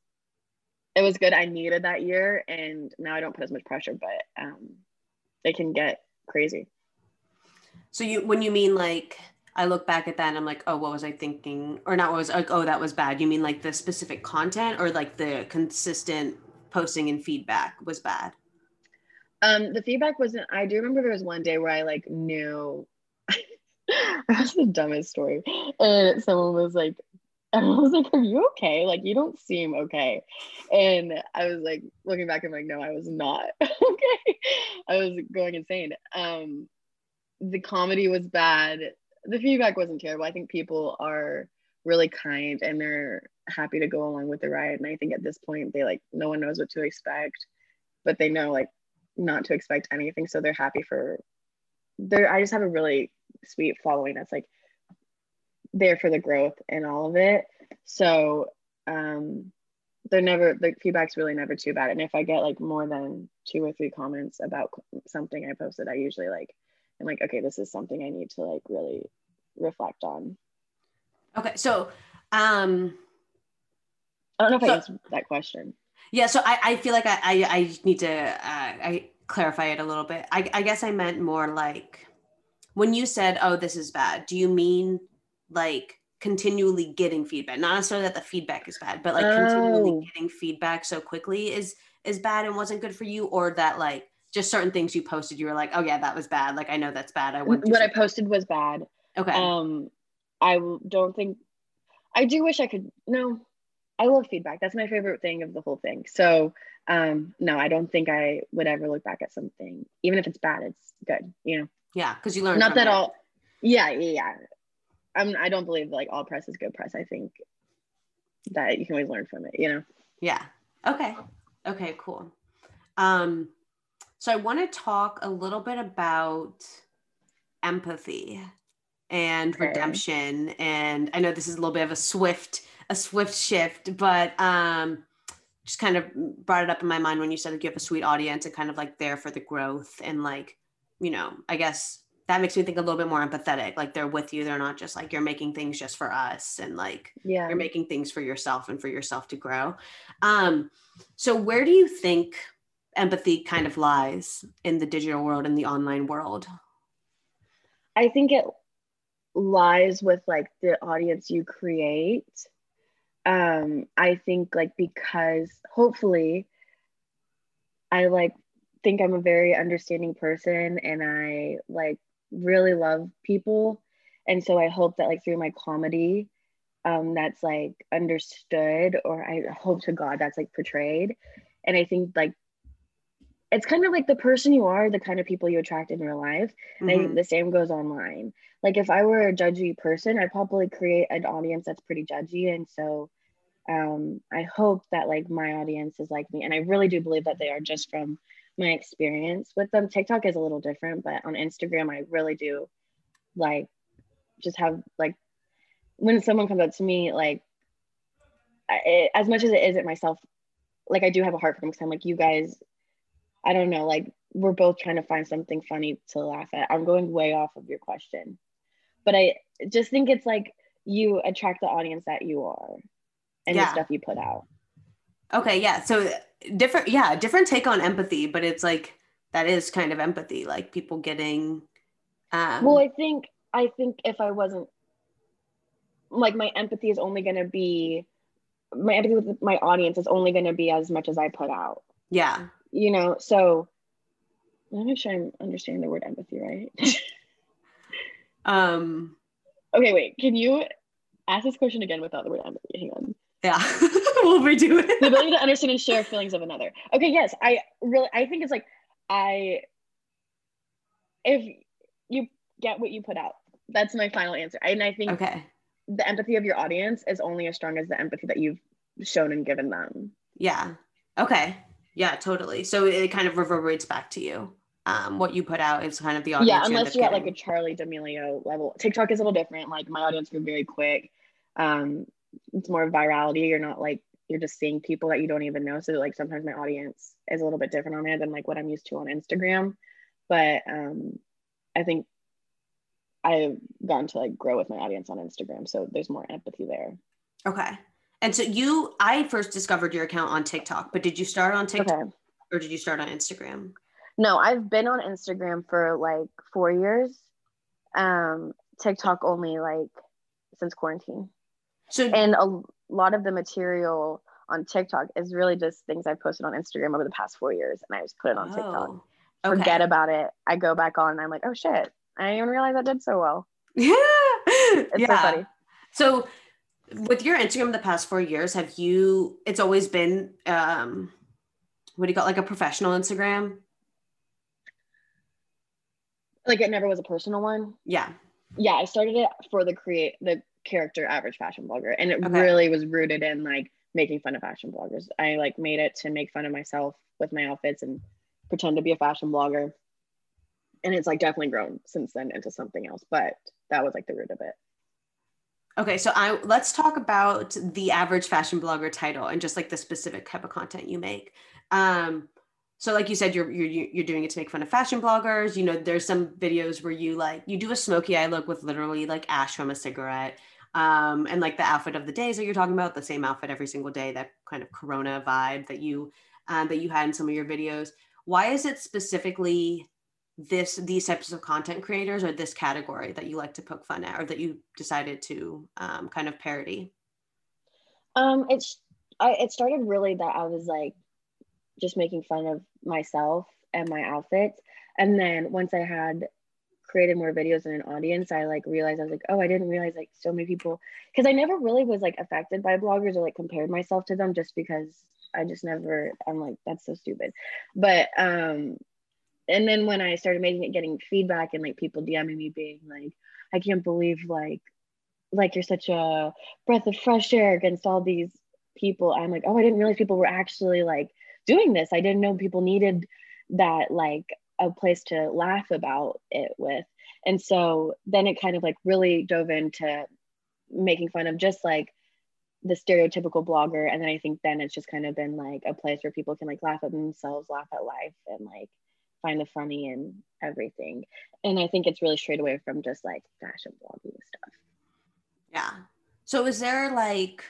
it was good i needed that year and now i don't put as much pressure but um it can get crazy so you when you mean like I look back at that and I'm like, oh, what was I thinking? Or not what was like, oh, that was bad. You mean like the specific content or like the consistent posting and feedback was bad? Um, the feedback wasn't I do remember there was one day where I like knew that's the dumbest story. And someone was like, I was like, Are you okay? Like, you don't seem okay. And I was like, looking back, I'm like, No, I was not okay. I was going insane. Um, the comedy was bad the feedback wasn't terrible. I think people are really kind and they're happy to go along with the ride. And I think at this point, they like no one knows what to expect, but they know like not to expect anything. So they're happy for there. I just have a really sweet following that's like there for the growth and all of it. So um they're never the feedback's really never too bad. And if I get like more than two or three comments about something I posted, I usually like I'm like, okay, this is something I need to like really reflect on. Okay. So um I don't know if so, I answered that question. Yeah, so I, I feel like I, I, I need to uh, I clarify it a little bit. I, I guess I meant more like when you said, "Oh, this is bad." Do you mean like continually getting feedback? Not necessarily that the feedback is bad, but like oh. continually getting feedback so quickly is is bad and wasn't good for you, or that like just certain things you posted, you were like, "Oh yeah, that was bad." Like I know that's bad. I went. What I posted was bad. Okay. Um, I don't think. I do wish I could. No, I love feedback. That's my favorite thing of the whole thing. So, um, no, I don't think I would ever look back at something, even if it's bad. It's good, you know. Yeah, because you learn. Not that it. all. Yeah, yeah, yeah. I'm. I don't believe like all press is good press. I think that you can always learn from it. You know. Yeah. Okay. Okay, cool. Um, so I want to talk a little bit about empathy and okay. redemption. And I know this is a little bit of a swift, a swift shift, but um just kind of brought it up in my mind when you said like you have a sweet audience and kind of like there for the growth and like, you know, I guess that makes me think a little bit more empathetic. Like they're with you. They're not just like you're making things just for us and like yeah. you're making things for yourself and for yourself to grow. Um, so where do you think empathy kind of lies in the digital world and the online world? I think it lies with like the audience you create. Um, I think like because hopefully I like think I'm a very understanding person and I like really love people. And so I hope that like through my comedy, um, that's like understood or I hope to God that's like portrayed. And I think like it's kind of like the person you are, the kind of people you attract in real life. And mm-hmm. I think mm-hmm. the same goes online. Like if I were a judgy person, I'd probably create an audience that's pretty judgy. And so um, I hope that like my audience is like me. And I really do believe that they are just from my experience with them. TikTok is a little different, but on Instagram, I really do like just have like when someone comes up to me, like it, as much as it isn't myself, like I do have a heart for them because I'm like, you guys, I don't know, like we're both trying to find something funny to laugh at. I'm going way off of your question, but I just think it's like you attract the audience that you are and yeah. the stuff you put out. Okay, yeah. So different, yeah, different take on empathy, but it's like that is kind of empathy, like people getting. Um, well, I think I think if I wasn't like my empathy is only going to be my empathy with my audience is only going to be as much as I put out. Yeah. You know, so let me make sure I'm understanding the word empathy right. um. Okay, wait. Can you ask this question again without the word empathy? Hang on. Yeah, we'll redo it. the ability to understand and share feelings of another. Okay, yes, I really, I think it's like I, if you get what you put out, that's my final answer. And I think okay, the empathy of your audience is only as strong as the empathy that you've shown and given them. Yeah. Okay. Yeah, totally. So it kind of reverberates back to you. Um, what you put out is kind of the audience. Yeah, unless you're at like a Charli D'Amelio level. TikTok is a little different. Like my audience grew very quick. Um, it's more virality. You're not like you're just seeing people that you don't even know. So like sometimes my audience is a little bit different on there than like what I'm used to on Instagram. But um, I think I've gotten to like grow with my audience on Instagram. So there's more empathy there. Okay. And so you, I first discovered your account on TikTok, but did you start on TikTok okay. or did you start on Instagram? No, I've been on Instagram for like four years. Um, TikTok only like since quarantine. So and a lot of the material on TikTok is really just things I've posted on Instagram over the past four years, and I just put it on oh, TikTok. Okay. Forget about it. I go back on, and I'm like, oh shit, I didn't even realize I did so well. Yeah, it's yeah. so funny. So, with your Instagram the past four years, have you? It's always been um, what do you call it, like a professional Instagram? Like it never was a personal one. Yeah. Yeah, I started it for the create the character average fashion blogger. And it okay. really was rooted in like making fun of fashion bloggers. I like made it to make fun of myself with my outfits and pretend to be a fashion blogger. And it's like definitely grown since then into something else but that was like the root of it. Okay so i let's talk about the average fashion blogger title and just like the specific type of content you make. Um so like you said you're, you're you're doing it to make fun of fashion bloggers. You know there's some videos where you like you do a smoky eye look with literally like ash from a cigarette um, and like the outfit of the days that you're talking about, the same outfit every single day, that kind of Corona vibe that you um, that you had in some of your videos. Why is it specifically this these types of content creators or this category that you like to poke fun at, or that you decided to um, kind of parody? Um, it's I, it started really that I was like just making fun of myself and my outfits, and then once I had created more videos in an audience, I like realized I was like, oh, I didn't realize like so many people because I never really was like affected by bloggers or like compared myself to them just because I just never I'm like that's so stupid. But um and then when I started making it getting feedback and like people DMing me being like, I can't believe like like you're such a breath of fresh air against all these people i'm like oh i didn't realize people were actually like doing this i didn't know people needed that like a place to laugh about it with. And so then it kind of like really dove into making fun of just like the stereotypical blogger. And then i think then it's just kind of been like a place where people can like laugh at themselves laugh at life and like find the funny in everything. And i think it's really straight away from just like fashion blogging stuff. Yeah. So is there like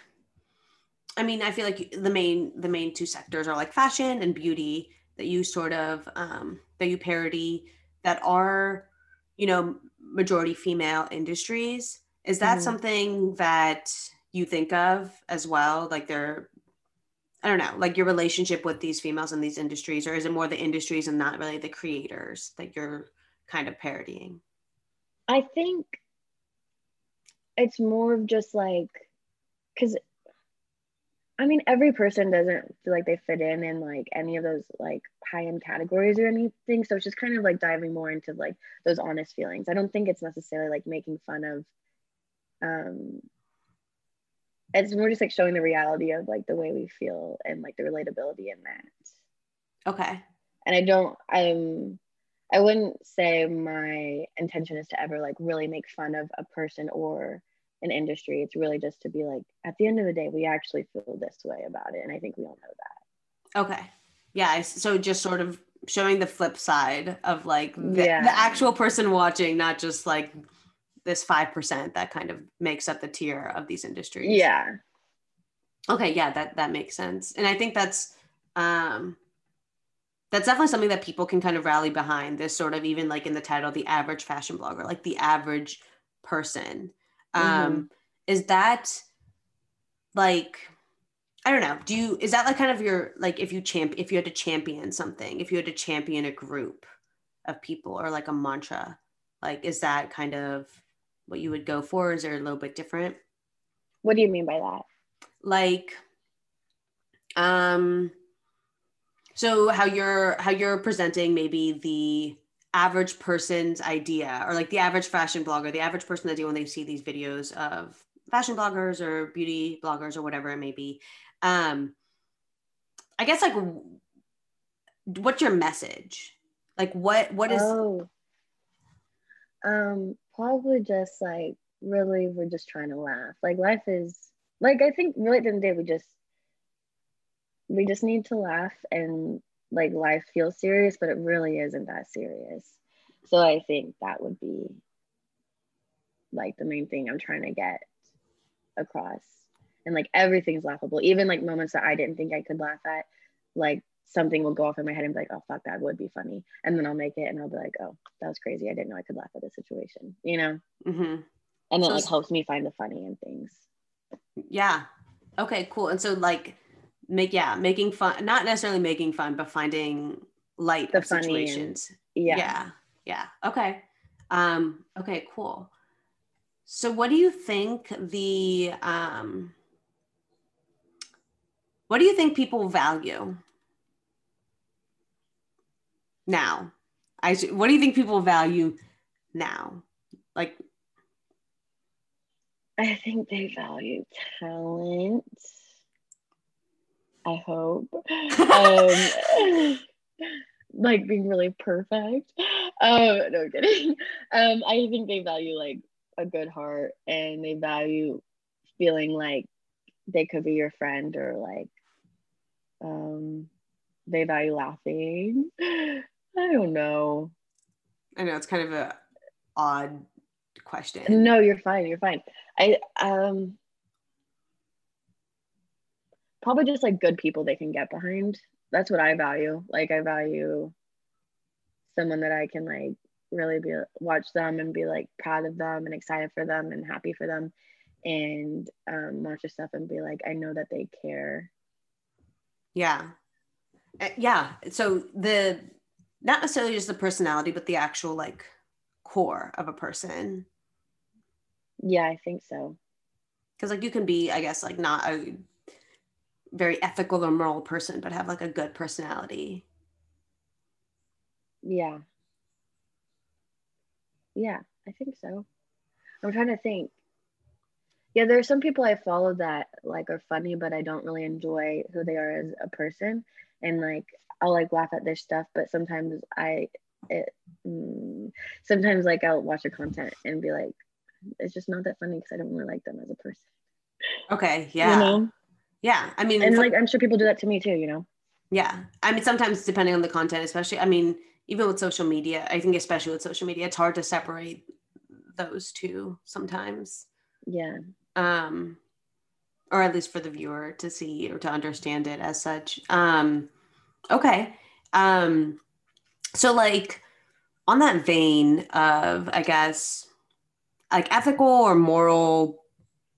i mean i feel like the main the main two sectors are like fashion and beauty that you sort of um that you parody that are you know majority female industries is that mm-hmm. something that you think of as well like they're i don't know like your relationship with these females in these industries or is it more the industries and not really the creators that you're kind of parodying i think it's more of just like because I mean, every person doesn't feel like they fit in in like any of those like high end categories or anything. So it's just kind of like diving more into like those honest feelings. I don't think it's necessarily like making fun of. Um, it's more just like showing the reality of like the way we feel and like the relatability in that. Okay. And I don't. I'm. I wouldn't say my intention is to ever like really make fun of a person or an industry. It's really just to be like, at the end of the day, we actually feel this way about it. And I think we all know that. Okay. Yeah. So just sort of showing the flip side of like the, yeah. the actual person watching, not just like this 5% that kind of makes up the tier of these industries. Yeah. Okay. Yeah. That, that makes sense. And I think that's, um, that's definitely something that people can kind of rally behind this sort of even like in the title the average fashion blogger like the average person um mm-hmm. is that like i don't know do you is that like kind of your like if you champ if you had to champion something if you had to champion a group of people or like a mantra like is that kind of what you would go for? Is there a little bit different? What do you mean by that? Like um so how you're how you're presenting maybe the average person's idea or like the average fashion blogger, the average person that do when they see these videos of fashion bloggers or beauty bloggers or whatever it may be. Um, I guess like what's your message? Like what what is oh. um probably just like really we're just trying to laugh. Like life is like I think really at the end of the day we just we just need to laugh and like life feels serious, but it really isn't that serious. So I think that would be like the main thing I'm trying to get across. And like everything's laughable, even like moments that I didn't think I could laugh at, like something will go off in my head and be like, oh fuck, that would be funny. And then I'll make it and I'll be like, oh, that was crazy. I didn't know I could laugh at this situation, you know? Mm-hmm. And then so like helps me find the funny in things. Yeah. Okay, cool. And so like make yeah making fun not necessarily making fun but finding light the of situations and, yeah. Yeah yeah. Okay. Um okay cool. So what do you think the um what do you think people value now? I what do you think people value now? Like i think they value talent I hope. Um, like being really perfect. Um, no I'm kidding. Um, I think they value like a good heart and they value feeling like they could be your friend or like um they value laughing. I don't know. I know it's kind of a odd question. No, you're fine. You're fine. I um probably just like good people they can get behind. That's what I value. Like I value someone that I can like really be watch them and be like proud of them and excited for them and happy for them and um, watch their stuff and be like I know that they care. Yeah. Uh, yeah. So the not necessarily just the personality, but the actual like core of a person. Yeah, I think so. Because like you can be, I guess, like not a very ethical or moral person, but have like a good personality. Yeah. Yeah, I think so. I'm trying to think. yeah there are some people i follow that like are funny but i don't really enjoy who they are as a person and like i'll like laugh at their stuff but sometimes i it mm, sometimes like i'll watch their content and be like it's just not that funny because i don't really like them as a person okay yeah you know yeah i mean and like i'm sure people do that to me too you know? Yeah i mean sometimes depending on the content especially i mean even with social media i think especially with social media it's hard to separate those two sometimes. Yeah. Um or at least for the viewer to see or to understand it as such. Um okay um so like on that vein of i guess like ethical or moral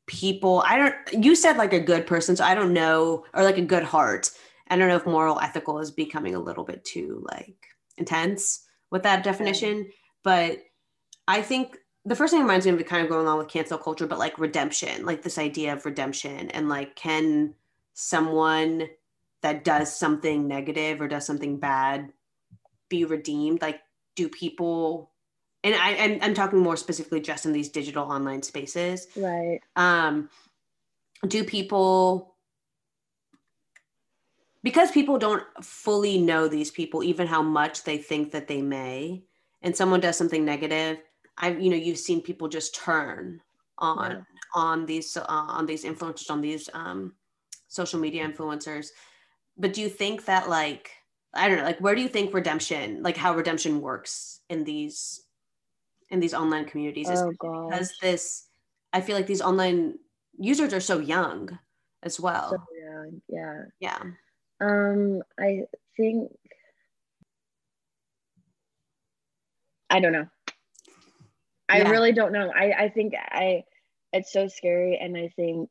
people i don't you said like a good person so i don't know or like a good heart. I don't know if moral ethical is becoming a little bit too like intense with that definition but i think the first thing that reminds me of kind of going along with cancel culture but like redemption like this idea of redemption and like can someone that does something negative or does something bad be redeemed? Like do people and I, I'm, I'm talking more specifically just in these digital online spaces. Right. Um do people because people don't fully know these people even how much they think that they may and someone does something negative i you know you've seen people just turn on Yeah. on these uh, on these influencers on these um social media influencers. But do you think that like i don't know like where do you think redemption like how redemption works in these in these online communities oh because this i feel like these online users are so young as well. So, yeah yeah. Yeah. Um i think i don't know. I Yeah. really don't know. I i think i it's so scary and i think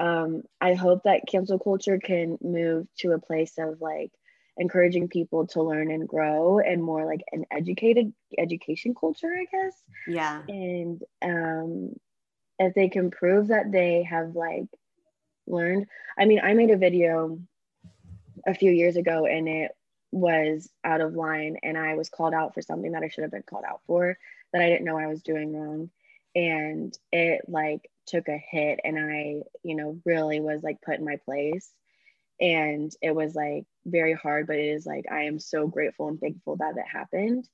um i hope that cancel culture can move to a place of like encouraging people to learn and grow and more like an educated education culture i guess. Yeah. And um if they can prove that they have like learned i mean i made a video a few years ago and it was out of line and i was called out for something that i should have been called out for that i didn't know i was doing wrong. And it like took a hit and i you know really was like put in my place and it was like very hard but it is like i am so grateful and thankful that it happened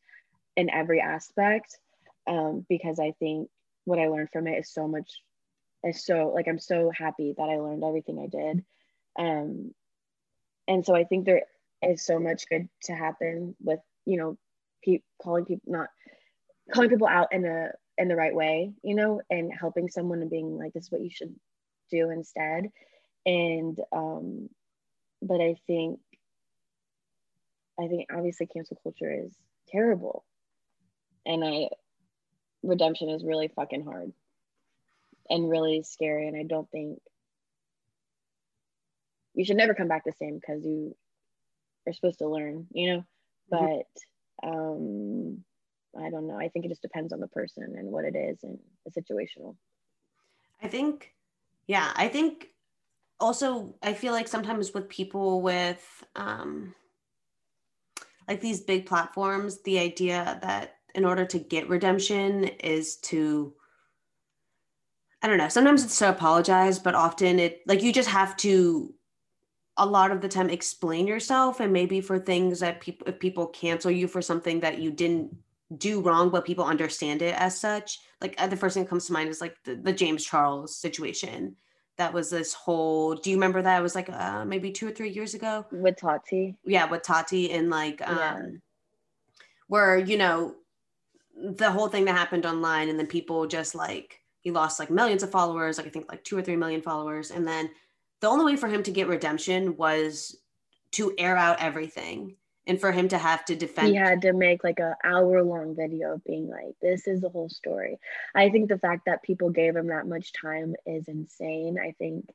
in every aspect um, because i think what i learned from it is so much is so like i'm so happy that i learned everything i did. Um, and so i think there is so much good to happen with you know pe- calling people not calling people out in a in the right way you know and helping someone and being like this is what you should do instead. And um but i think i think obviously cancel culture is terrible. And i redemption is really fucking hard and really scary. And i don't think you should never come back the same because you are supposed to learn you know? But um i don't know. I think it just depends on the person and what it is and the situational. I think, yeah, I think also I feel like sometimes with people with um like these big platforms, the idea that in order to get redemption is to I don't know, sometimes it's to apologize, but often it like you just have to a lot of the time explain yourself and maybe for things that people if people cancel you for something that you didn't do wrong but people understand it as such like uh, the first thing that comes to mind is like the, the james charles situation that was this whole do you remember that? It was like uh, maybe two or three years ago? With tati? Yeah with tati and like um Yeah. where you know the whole thing that happened online and then people just like he lost like millions of followers like i think like two or three million followers. And then the only way for him to get redemption was to air out everything and for him to have to defend he had to make like a hour long video of being like this is the whole story. I think the fact that people gave him that much time is insane. I think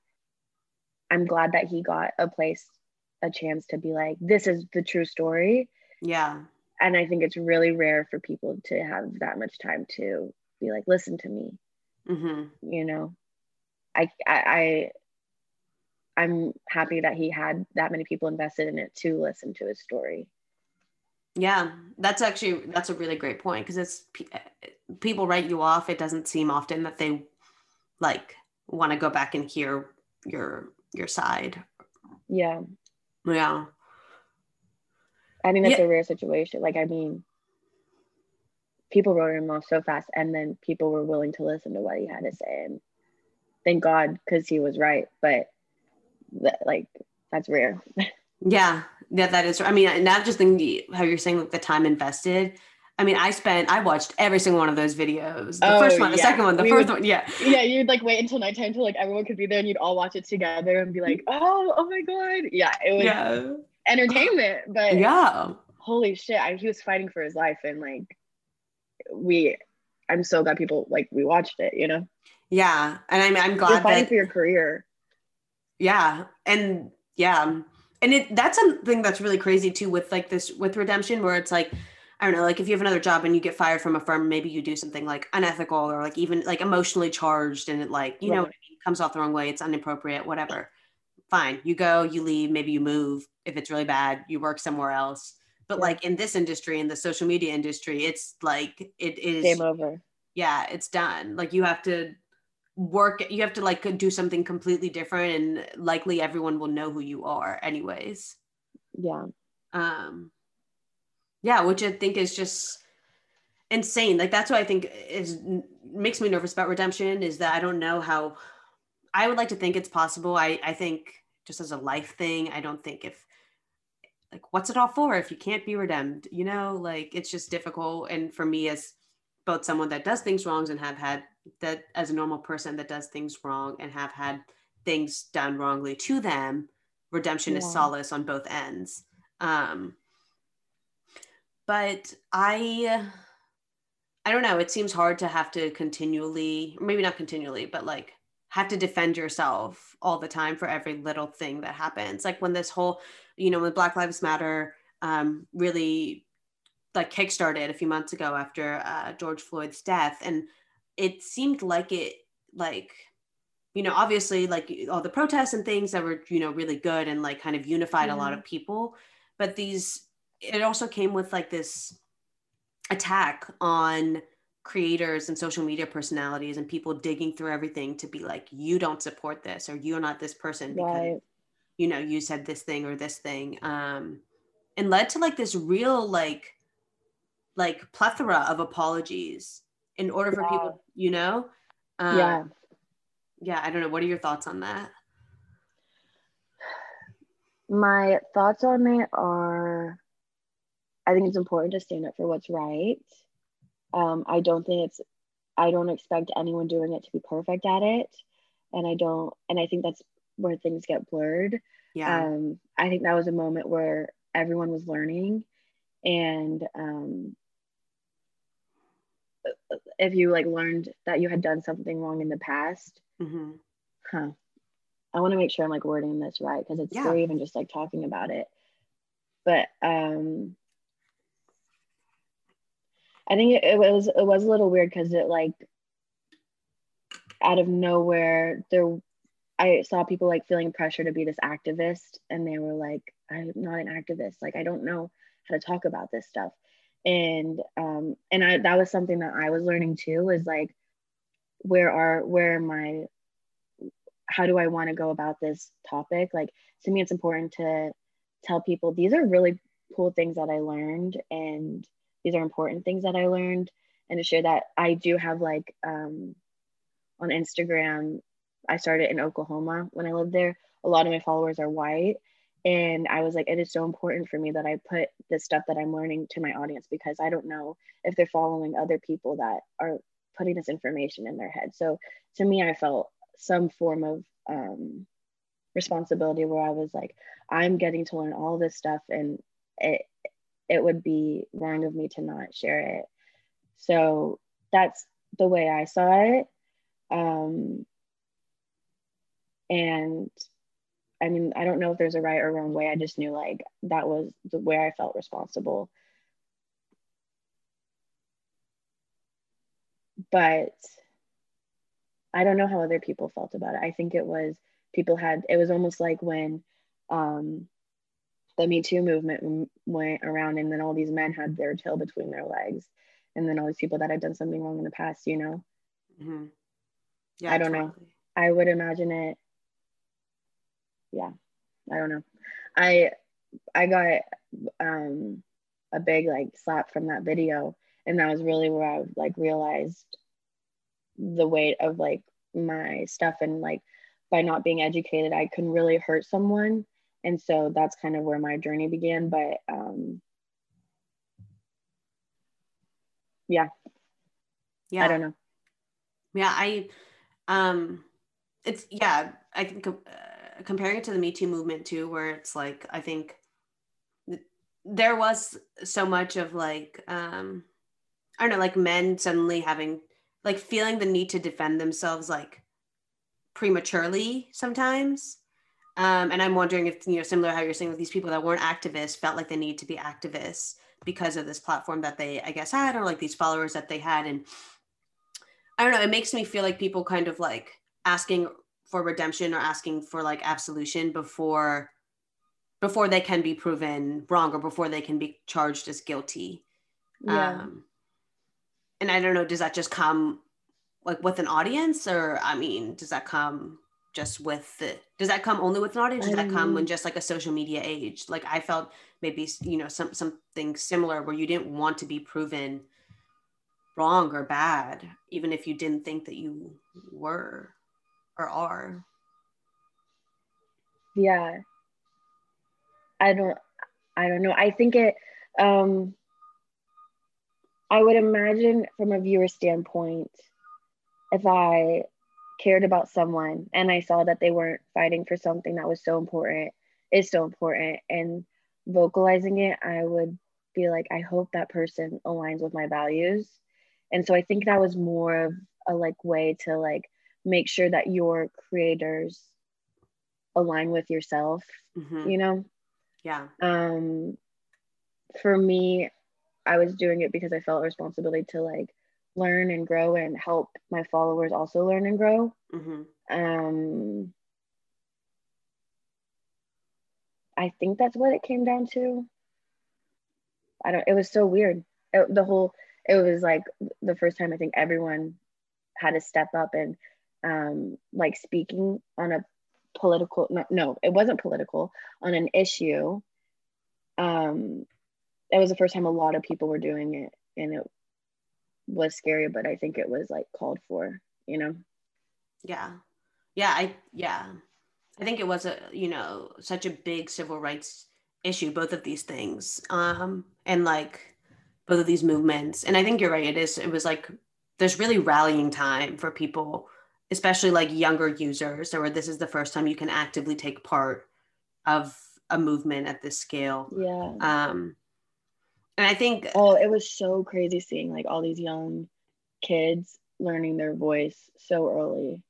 i'm glad that he got a place a chance to be like this is the true story. Yeah. And i think it's really rare for people to have that much time to be like listen to me. Hmm you know? I i, I i'm happy that he had that many people invested in it to listen to his story Yeah, that's actually that's a really great point because it's people write you off. It doesn't seem often that they like want to go back and hear your your side. Yeah. Yeah. I mean, that's Yeah. a rare situation. Like, I mean, people wrote him off so fast, and then people were willing to listen to what he had to say. And thank God, because he was right. But that, like, that's rare. Yeah, yeah, that is. I mean, not just thinking how you're saying like the time invested. I mean, I spent, I watched every single one of those videos. The Oh, first one, the yeah. second one, the We first would- one. Yeah, yeah, you'd like wait until nighttime till like everyone could be there, and you'd all watch it together and be like, "Oh, oh my god!" Yeah, it was yeah, entertainment. But yeah. holy shit, I, he was fighting for his life, and like, we, I'm so glad people like we watched it. You know, Yeah, and I'm I'm you're glad fighting that for your career. Yeah, and yeah, and it that's something that's really crazy too with like this with redemption where it's like I don't know, like if you have another job and you get fired from a firm, maybe you do something like unethical or like even like emotionally charged and it like you know Right. what I mean, comes off the wrong way, it's inappropriate, whatever. Fine, you go, you leave, maybe you move. If it's really bad, you work somewhere else. But Yeah. like in this industry, in the social media industry, it's like it is Game over. yeah it's done like you have to work you have to like do something completely different and likely everyone will know who you are anyways. Yeah, um yeah which i think is just insane. Like that's what i think is makes me nervous about redemption is that i don't know how i would like to think it's possible. I i think just as a life thing i don't think if like what's it all for if you can't be redeemed you know? Like it's just difficult. And for me as both someone that does things wrongs and have had that as a normal person that does things wrong and have had things done wrongly to them redemption is solace on both ends. Um but i i don't know. It seems hard to have to continually maybe not continually but like have to defend yourself all the time for every little thing that happens. Like when this whole you know when black lives matter um really like kickstarted a few months ago after uh, george floyd's death and it seemed like it like you know obviously like all the protests and things that were you know really good and like kind of unified a lot Mhm. of people but these it also came with like this attack on creators and social media personalities and people digging through everything to be like you don't support this or you're not this person because right. you know you said this thing or this thing um and led to like this real like like plethora of apologies in order for Yeah. people you know um, yeah. yeah i don't know what are your thoughts on that My thoughts on it are I think it's important to stand up for what's right. Um, I don't think it's, I don't expect anyone doing it to be perfect at it. And I don't, and I think that's where things get blurred. yeah Um, I think that was a moment where everyone was learning. And um, if you like learned that you had done something wrong in the past, hmm huh. I want to make sure i'm like wording this right because it's Yeah. scary even just like talking about it. But um i think it, it was it was a little weird because it like out of nowhere there i saw people like feeling pressure to be this activist and they were like i'm not an activist. Like i don't know how to talk about this stuff and um and i that was something that i was learning too was like where are where i how do I want to go about this topic? Like to me, it's important to tell people these are really cool things that I learned, and these are important things that I learned, and to share that I do have like um, on Instagram. I started in Oklahoma when I lived there. A lot of my followers are white, and I was like, it is so important for me that I put this stuff that I'm learning to my audience because I don't know if they're following other people that are putting this information in their head. So to me, I felt some form of um, responsibility where I was like, I'm getting to learn all this stuff, and it it would be wrong of me to not share it. So that's the way I saw it. Um, and I mean, I don't know if there's a right or wrong way. I just knew like that was the way I felt responsible. But I don't know how other people felt about it. I think it was people had it was almost like when um, the Me Too movement went around, and then all these men had their tail between their legs, and then all these people that had done something wrong in the past, you know. hmm yeah I don't know. I would imagine it. Yeah, I don't know. I I got um, a big like slap from that video, and that was really where I like realized the weight of like my stuff and like by not being educated, I can really hurt someone, and so that's kind of where my journey began. But um, yeah, yeah, I don't know. Yeah, I um, it's yeah, I think. Uh, comparing it to the Me Too movement too, where it's like I think there was so much of like um I don't know, like men suddenly having like feeling the need to defend themselves like prematurely sometimes. Um, and I'm wondering if you know, similar how you're saying with these people that weren't activists felt like they need to be activists because of this platform that they, I guess, had, or like these followers that they had. And I don't know, it makes me feel like people kind of like asking for redemption or asking for like absolution before before they can be proven wrong or before they can be charged as guilty. Yeah. um and i don't know does that just come like with an audience? Or i mean does that come just with the does that come only with an audience? Does that come when just like a social media age? Like i felt maybe you know some something similar where you didn't want to be proven wrong or bad even if you didn't think that you were or are? Yeah. I don't I don't know. I think it um I would imagine from a viewer standpoint if I cared about someone and I saw that they weren't fighting for something that was so important, is so important and vocalizing it, I would be like, I hope that person aligns with my values. And so I think that was more of a like way to like make sure that your creators align with yourself mm-hmm. you know? Yeah. Um for me i was doing it because i felt responsibility to like learn and grow and help my followers also learn and grow. Mm-hmm. um i think that's what it came down to. I don't it was so weird. It, the whole it was like the first time i think everyone had to step up and um, like speaking on a political no, no it wasn't political on an issue um it was the first time a lot of people were doing it and it was scary but i think it was like called for you know? Yeah. Yeah i yeah. I think it was a you know such a big civil rights issue both of these things um and like both of these movements. And i think you're right it is it was like there's really rallying time for people especially like younger users or this is the first time you can actively take part of a movement at this scale. Yeah. Um and i think oh it was so crazy seeing like all these young kids learning their voice so early.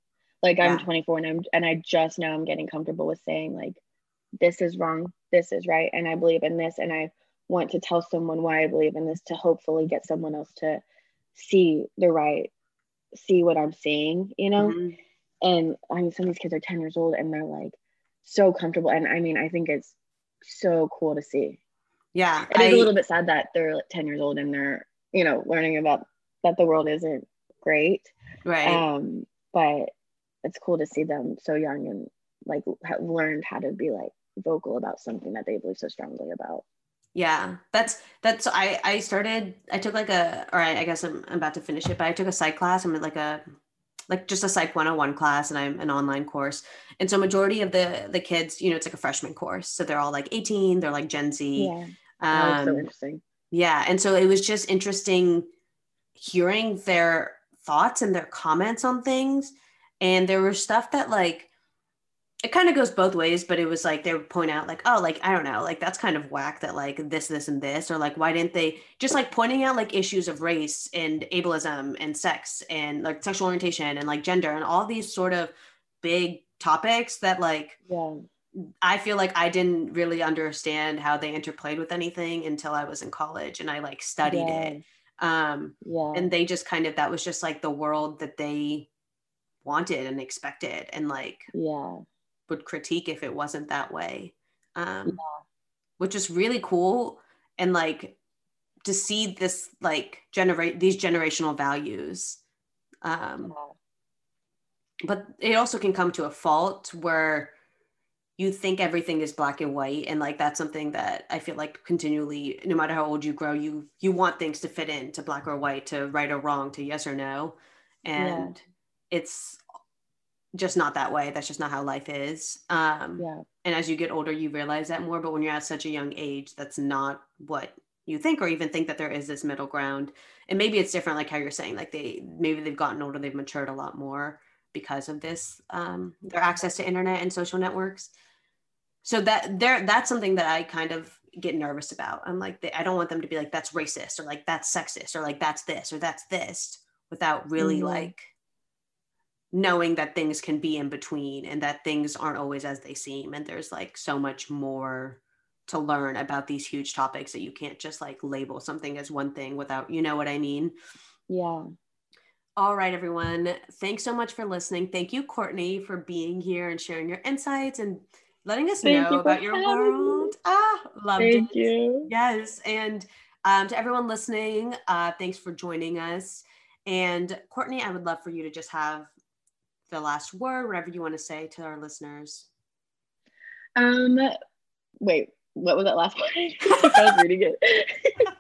Like i'm yeah. 24 and i'm and i just now i'm getting comfortable with saying like this is wrong this is right and i believe in this and i want to tell someone why i believe in this to hopefully get someone else to see the right see what I'm seeing, you know? Mm-hmm. And I mean, some of these kids are 10 years old and they're like so comfortable. And I mean, I think it's so cool to see. Yeah. It I, is a little bit sad that they're like 10 years old and they're, you know, learning about that the world isn't great. Right. Um, but it's cool to see them so young and like have learned how to be like vocal about something that they believe so strongly about yeah that's that's i i started i took like a or I, I, guess I'm, I'm about to finish it but i took a psych class. I'm like a like just a psych 101 class and i'm an online course. And so majority of the the kids you know it's like a freshman course. So they're all like 18 they're like gen z. Yeah. Um, so interesting. yeah and so it was just interesting hearing their thoughts and their comments on things. And there was stuff that like it kind of goes both ways, but it was like they would point out like, oh, like I don't know, like that's kind of whack that like this, this, and this, or like why didn't they just like pointing out like issues of race and ableism and sex and like sexual orientation and like gender and all these sort of big topics that like yeah. I feel like I didn't really understand how they interplayed with anything until I was in college and I like studied yeah. it. Um yeah. and they just kind of that was just like the world that they wanted and expected and like yeah would critique if it wasn't that way. Um, yeah. which is really cool. And like to see this like generate these generational values um, but it also can come to a fault where you think everything is black and white. And like that's something that i feel like continually no matter how old you grow you you want things to fit in to black or white to right or wrong to yes or no. And yeah. it's just not that way. That's just not how life is. Um yeah. and as you get older you realize that more. But when you're at such a young age that's not what you think or even think that there is this middle ground. And maybe it's different like how you're saying like they maybe they've gotten older they've matured a lot more because of this um, their access to internet and social networks. So that there that's something that i kind of get nervous about. I'm like they, i don't want them to be like that's racist or like that's sexist or like that's this or that's this without really mm-hmm. like knowing that things can be in between and that things aren't always as they seem and there's like so much more to learn about these huge topics that you can't just like label something as one thing without you know what i mean yeah all right everyone thanks so much for listening thank you courtney for being here and sharing your insights and letting us Thank know about your world. Me. Ah, loved Thank it. you. Yes. And um, to everyone listening, uh, thanks for joining us. And Courtney, I would love for you to just have the last word, whatever you want to say to our listeners. Um, wait, what was that last one? I was reading it.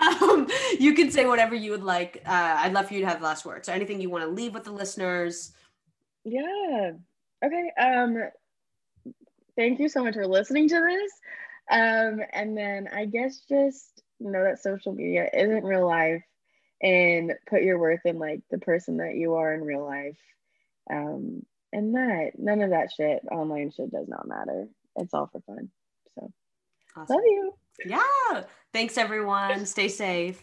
um, you can say whatever you would like. Uh, I'd love for you to have the last word. So anything you want to leave with the listeners. Yeah. Okay. Um, thank you so much for listening to this. Um, and then I guess just know that social media isn't real life and put your worth in like the person that you are in real life. Um, and that none of that shit, online shit does not matter. It's all for fun. So awesome. love you. Yeah. Thanks everyone. Stay safe.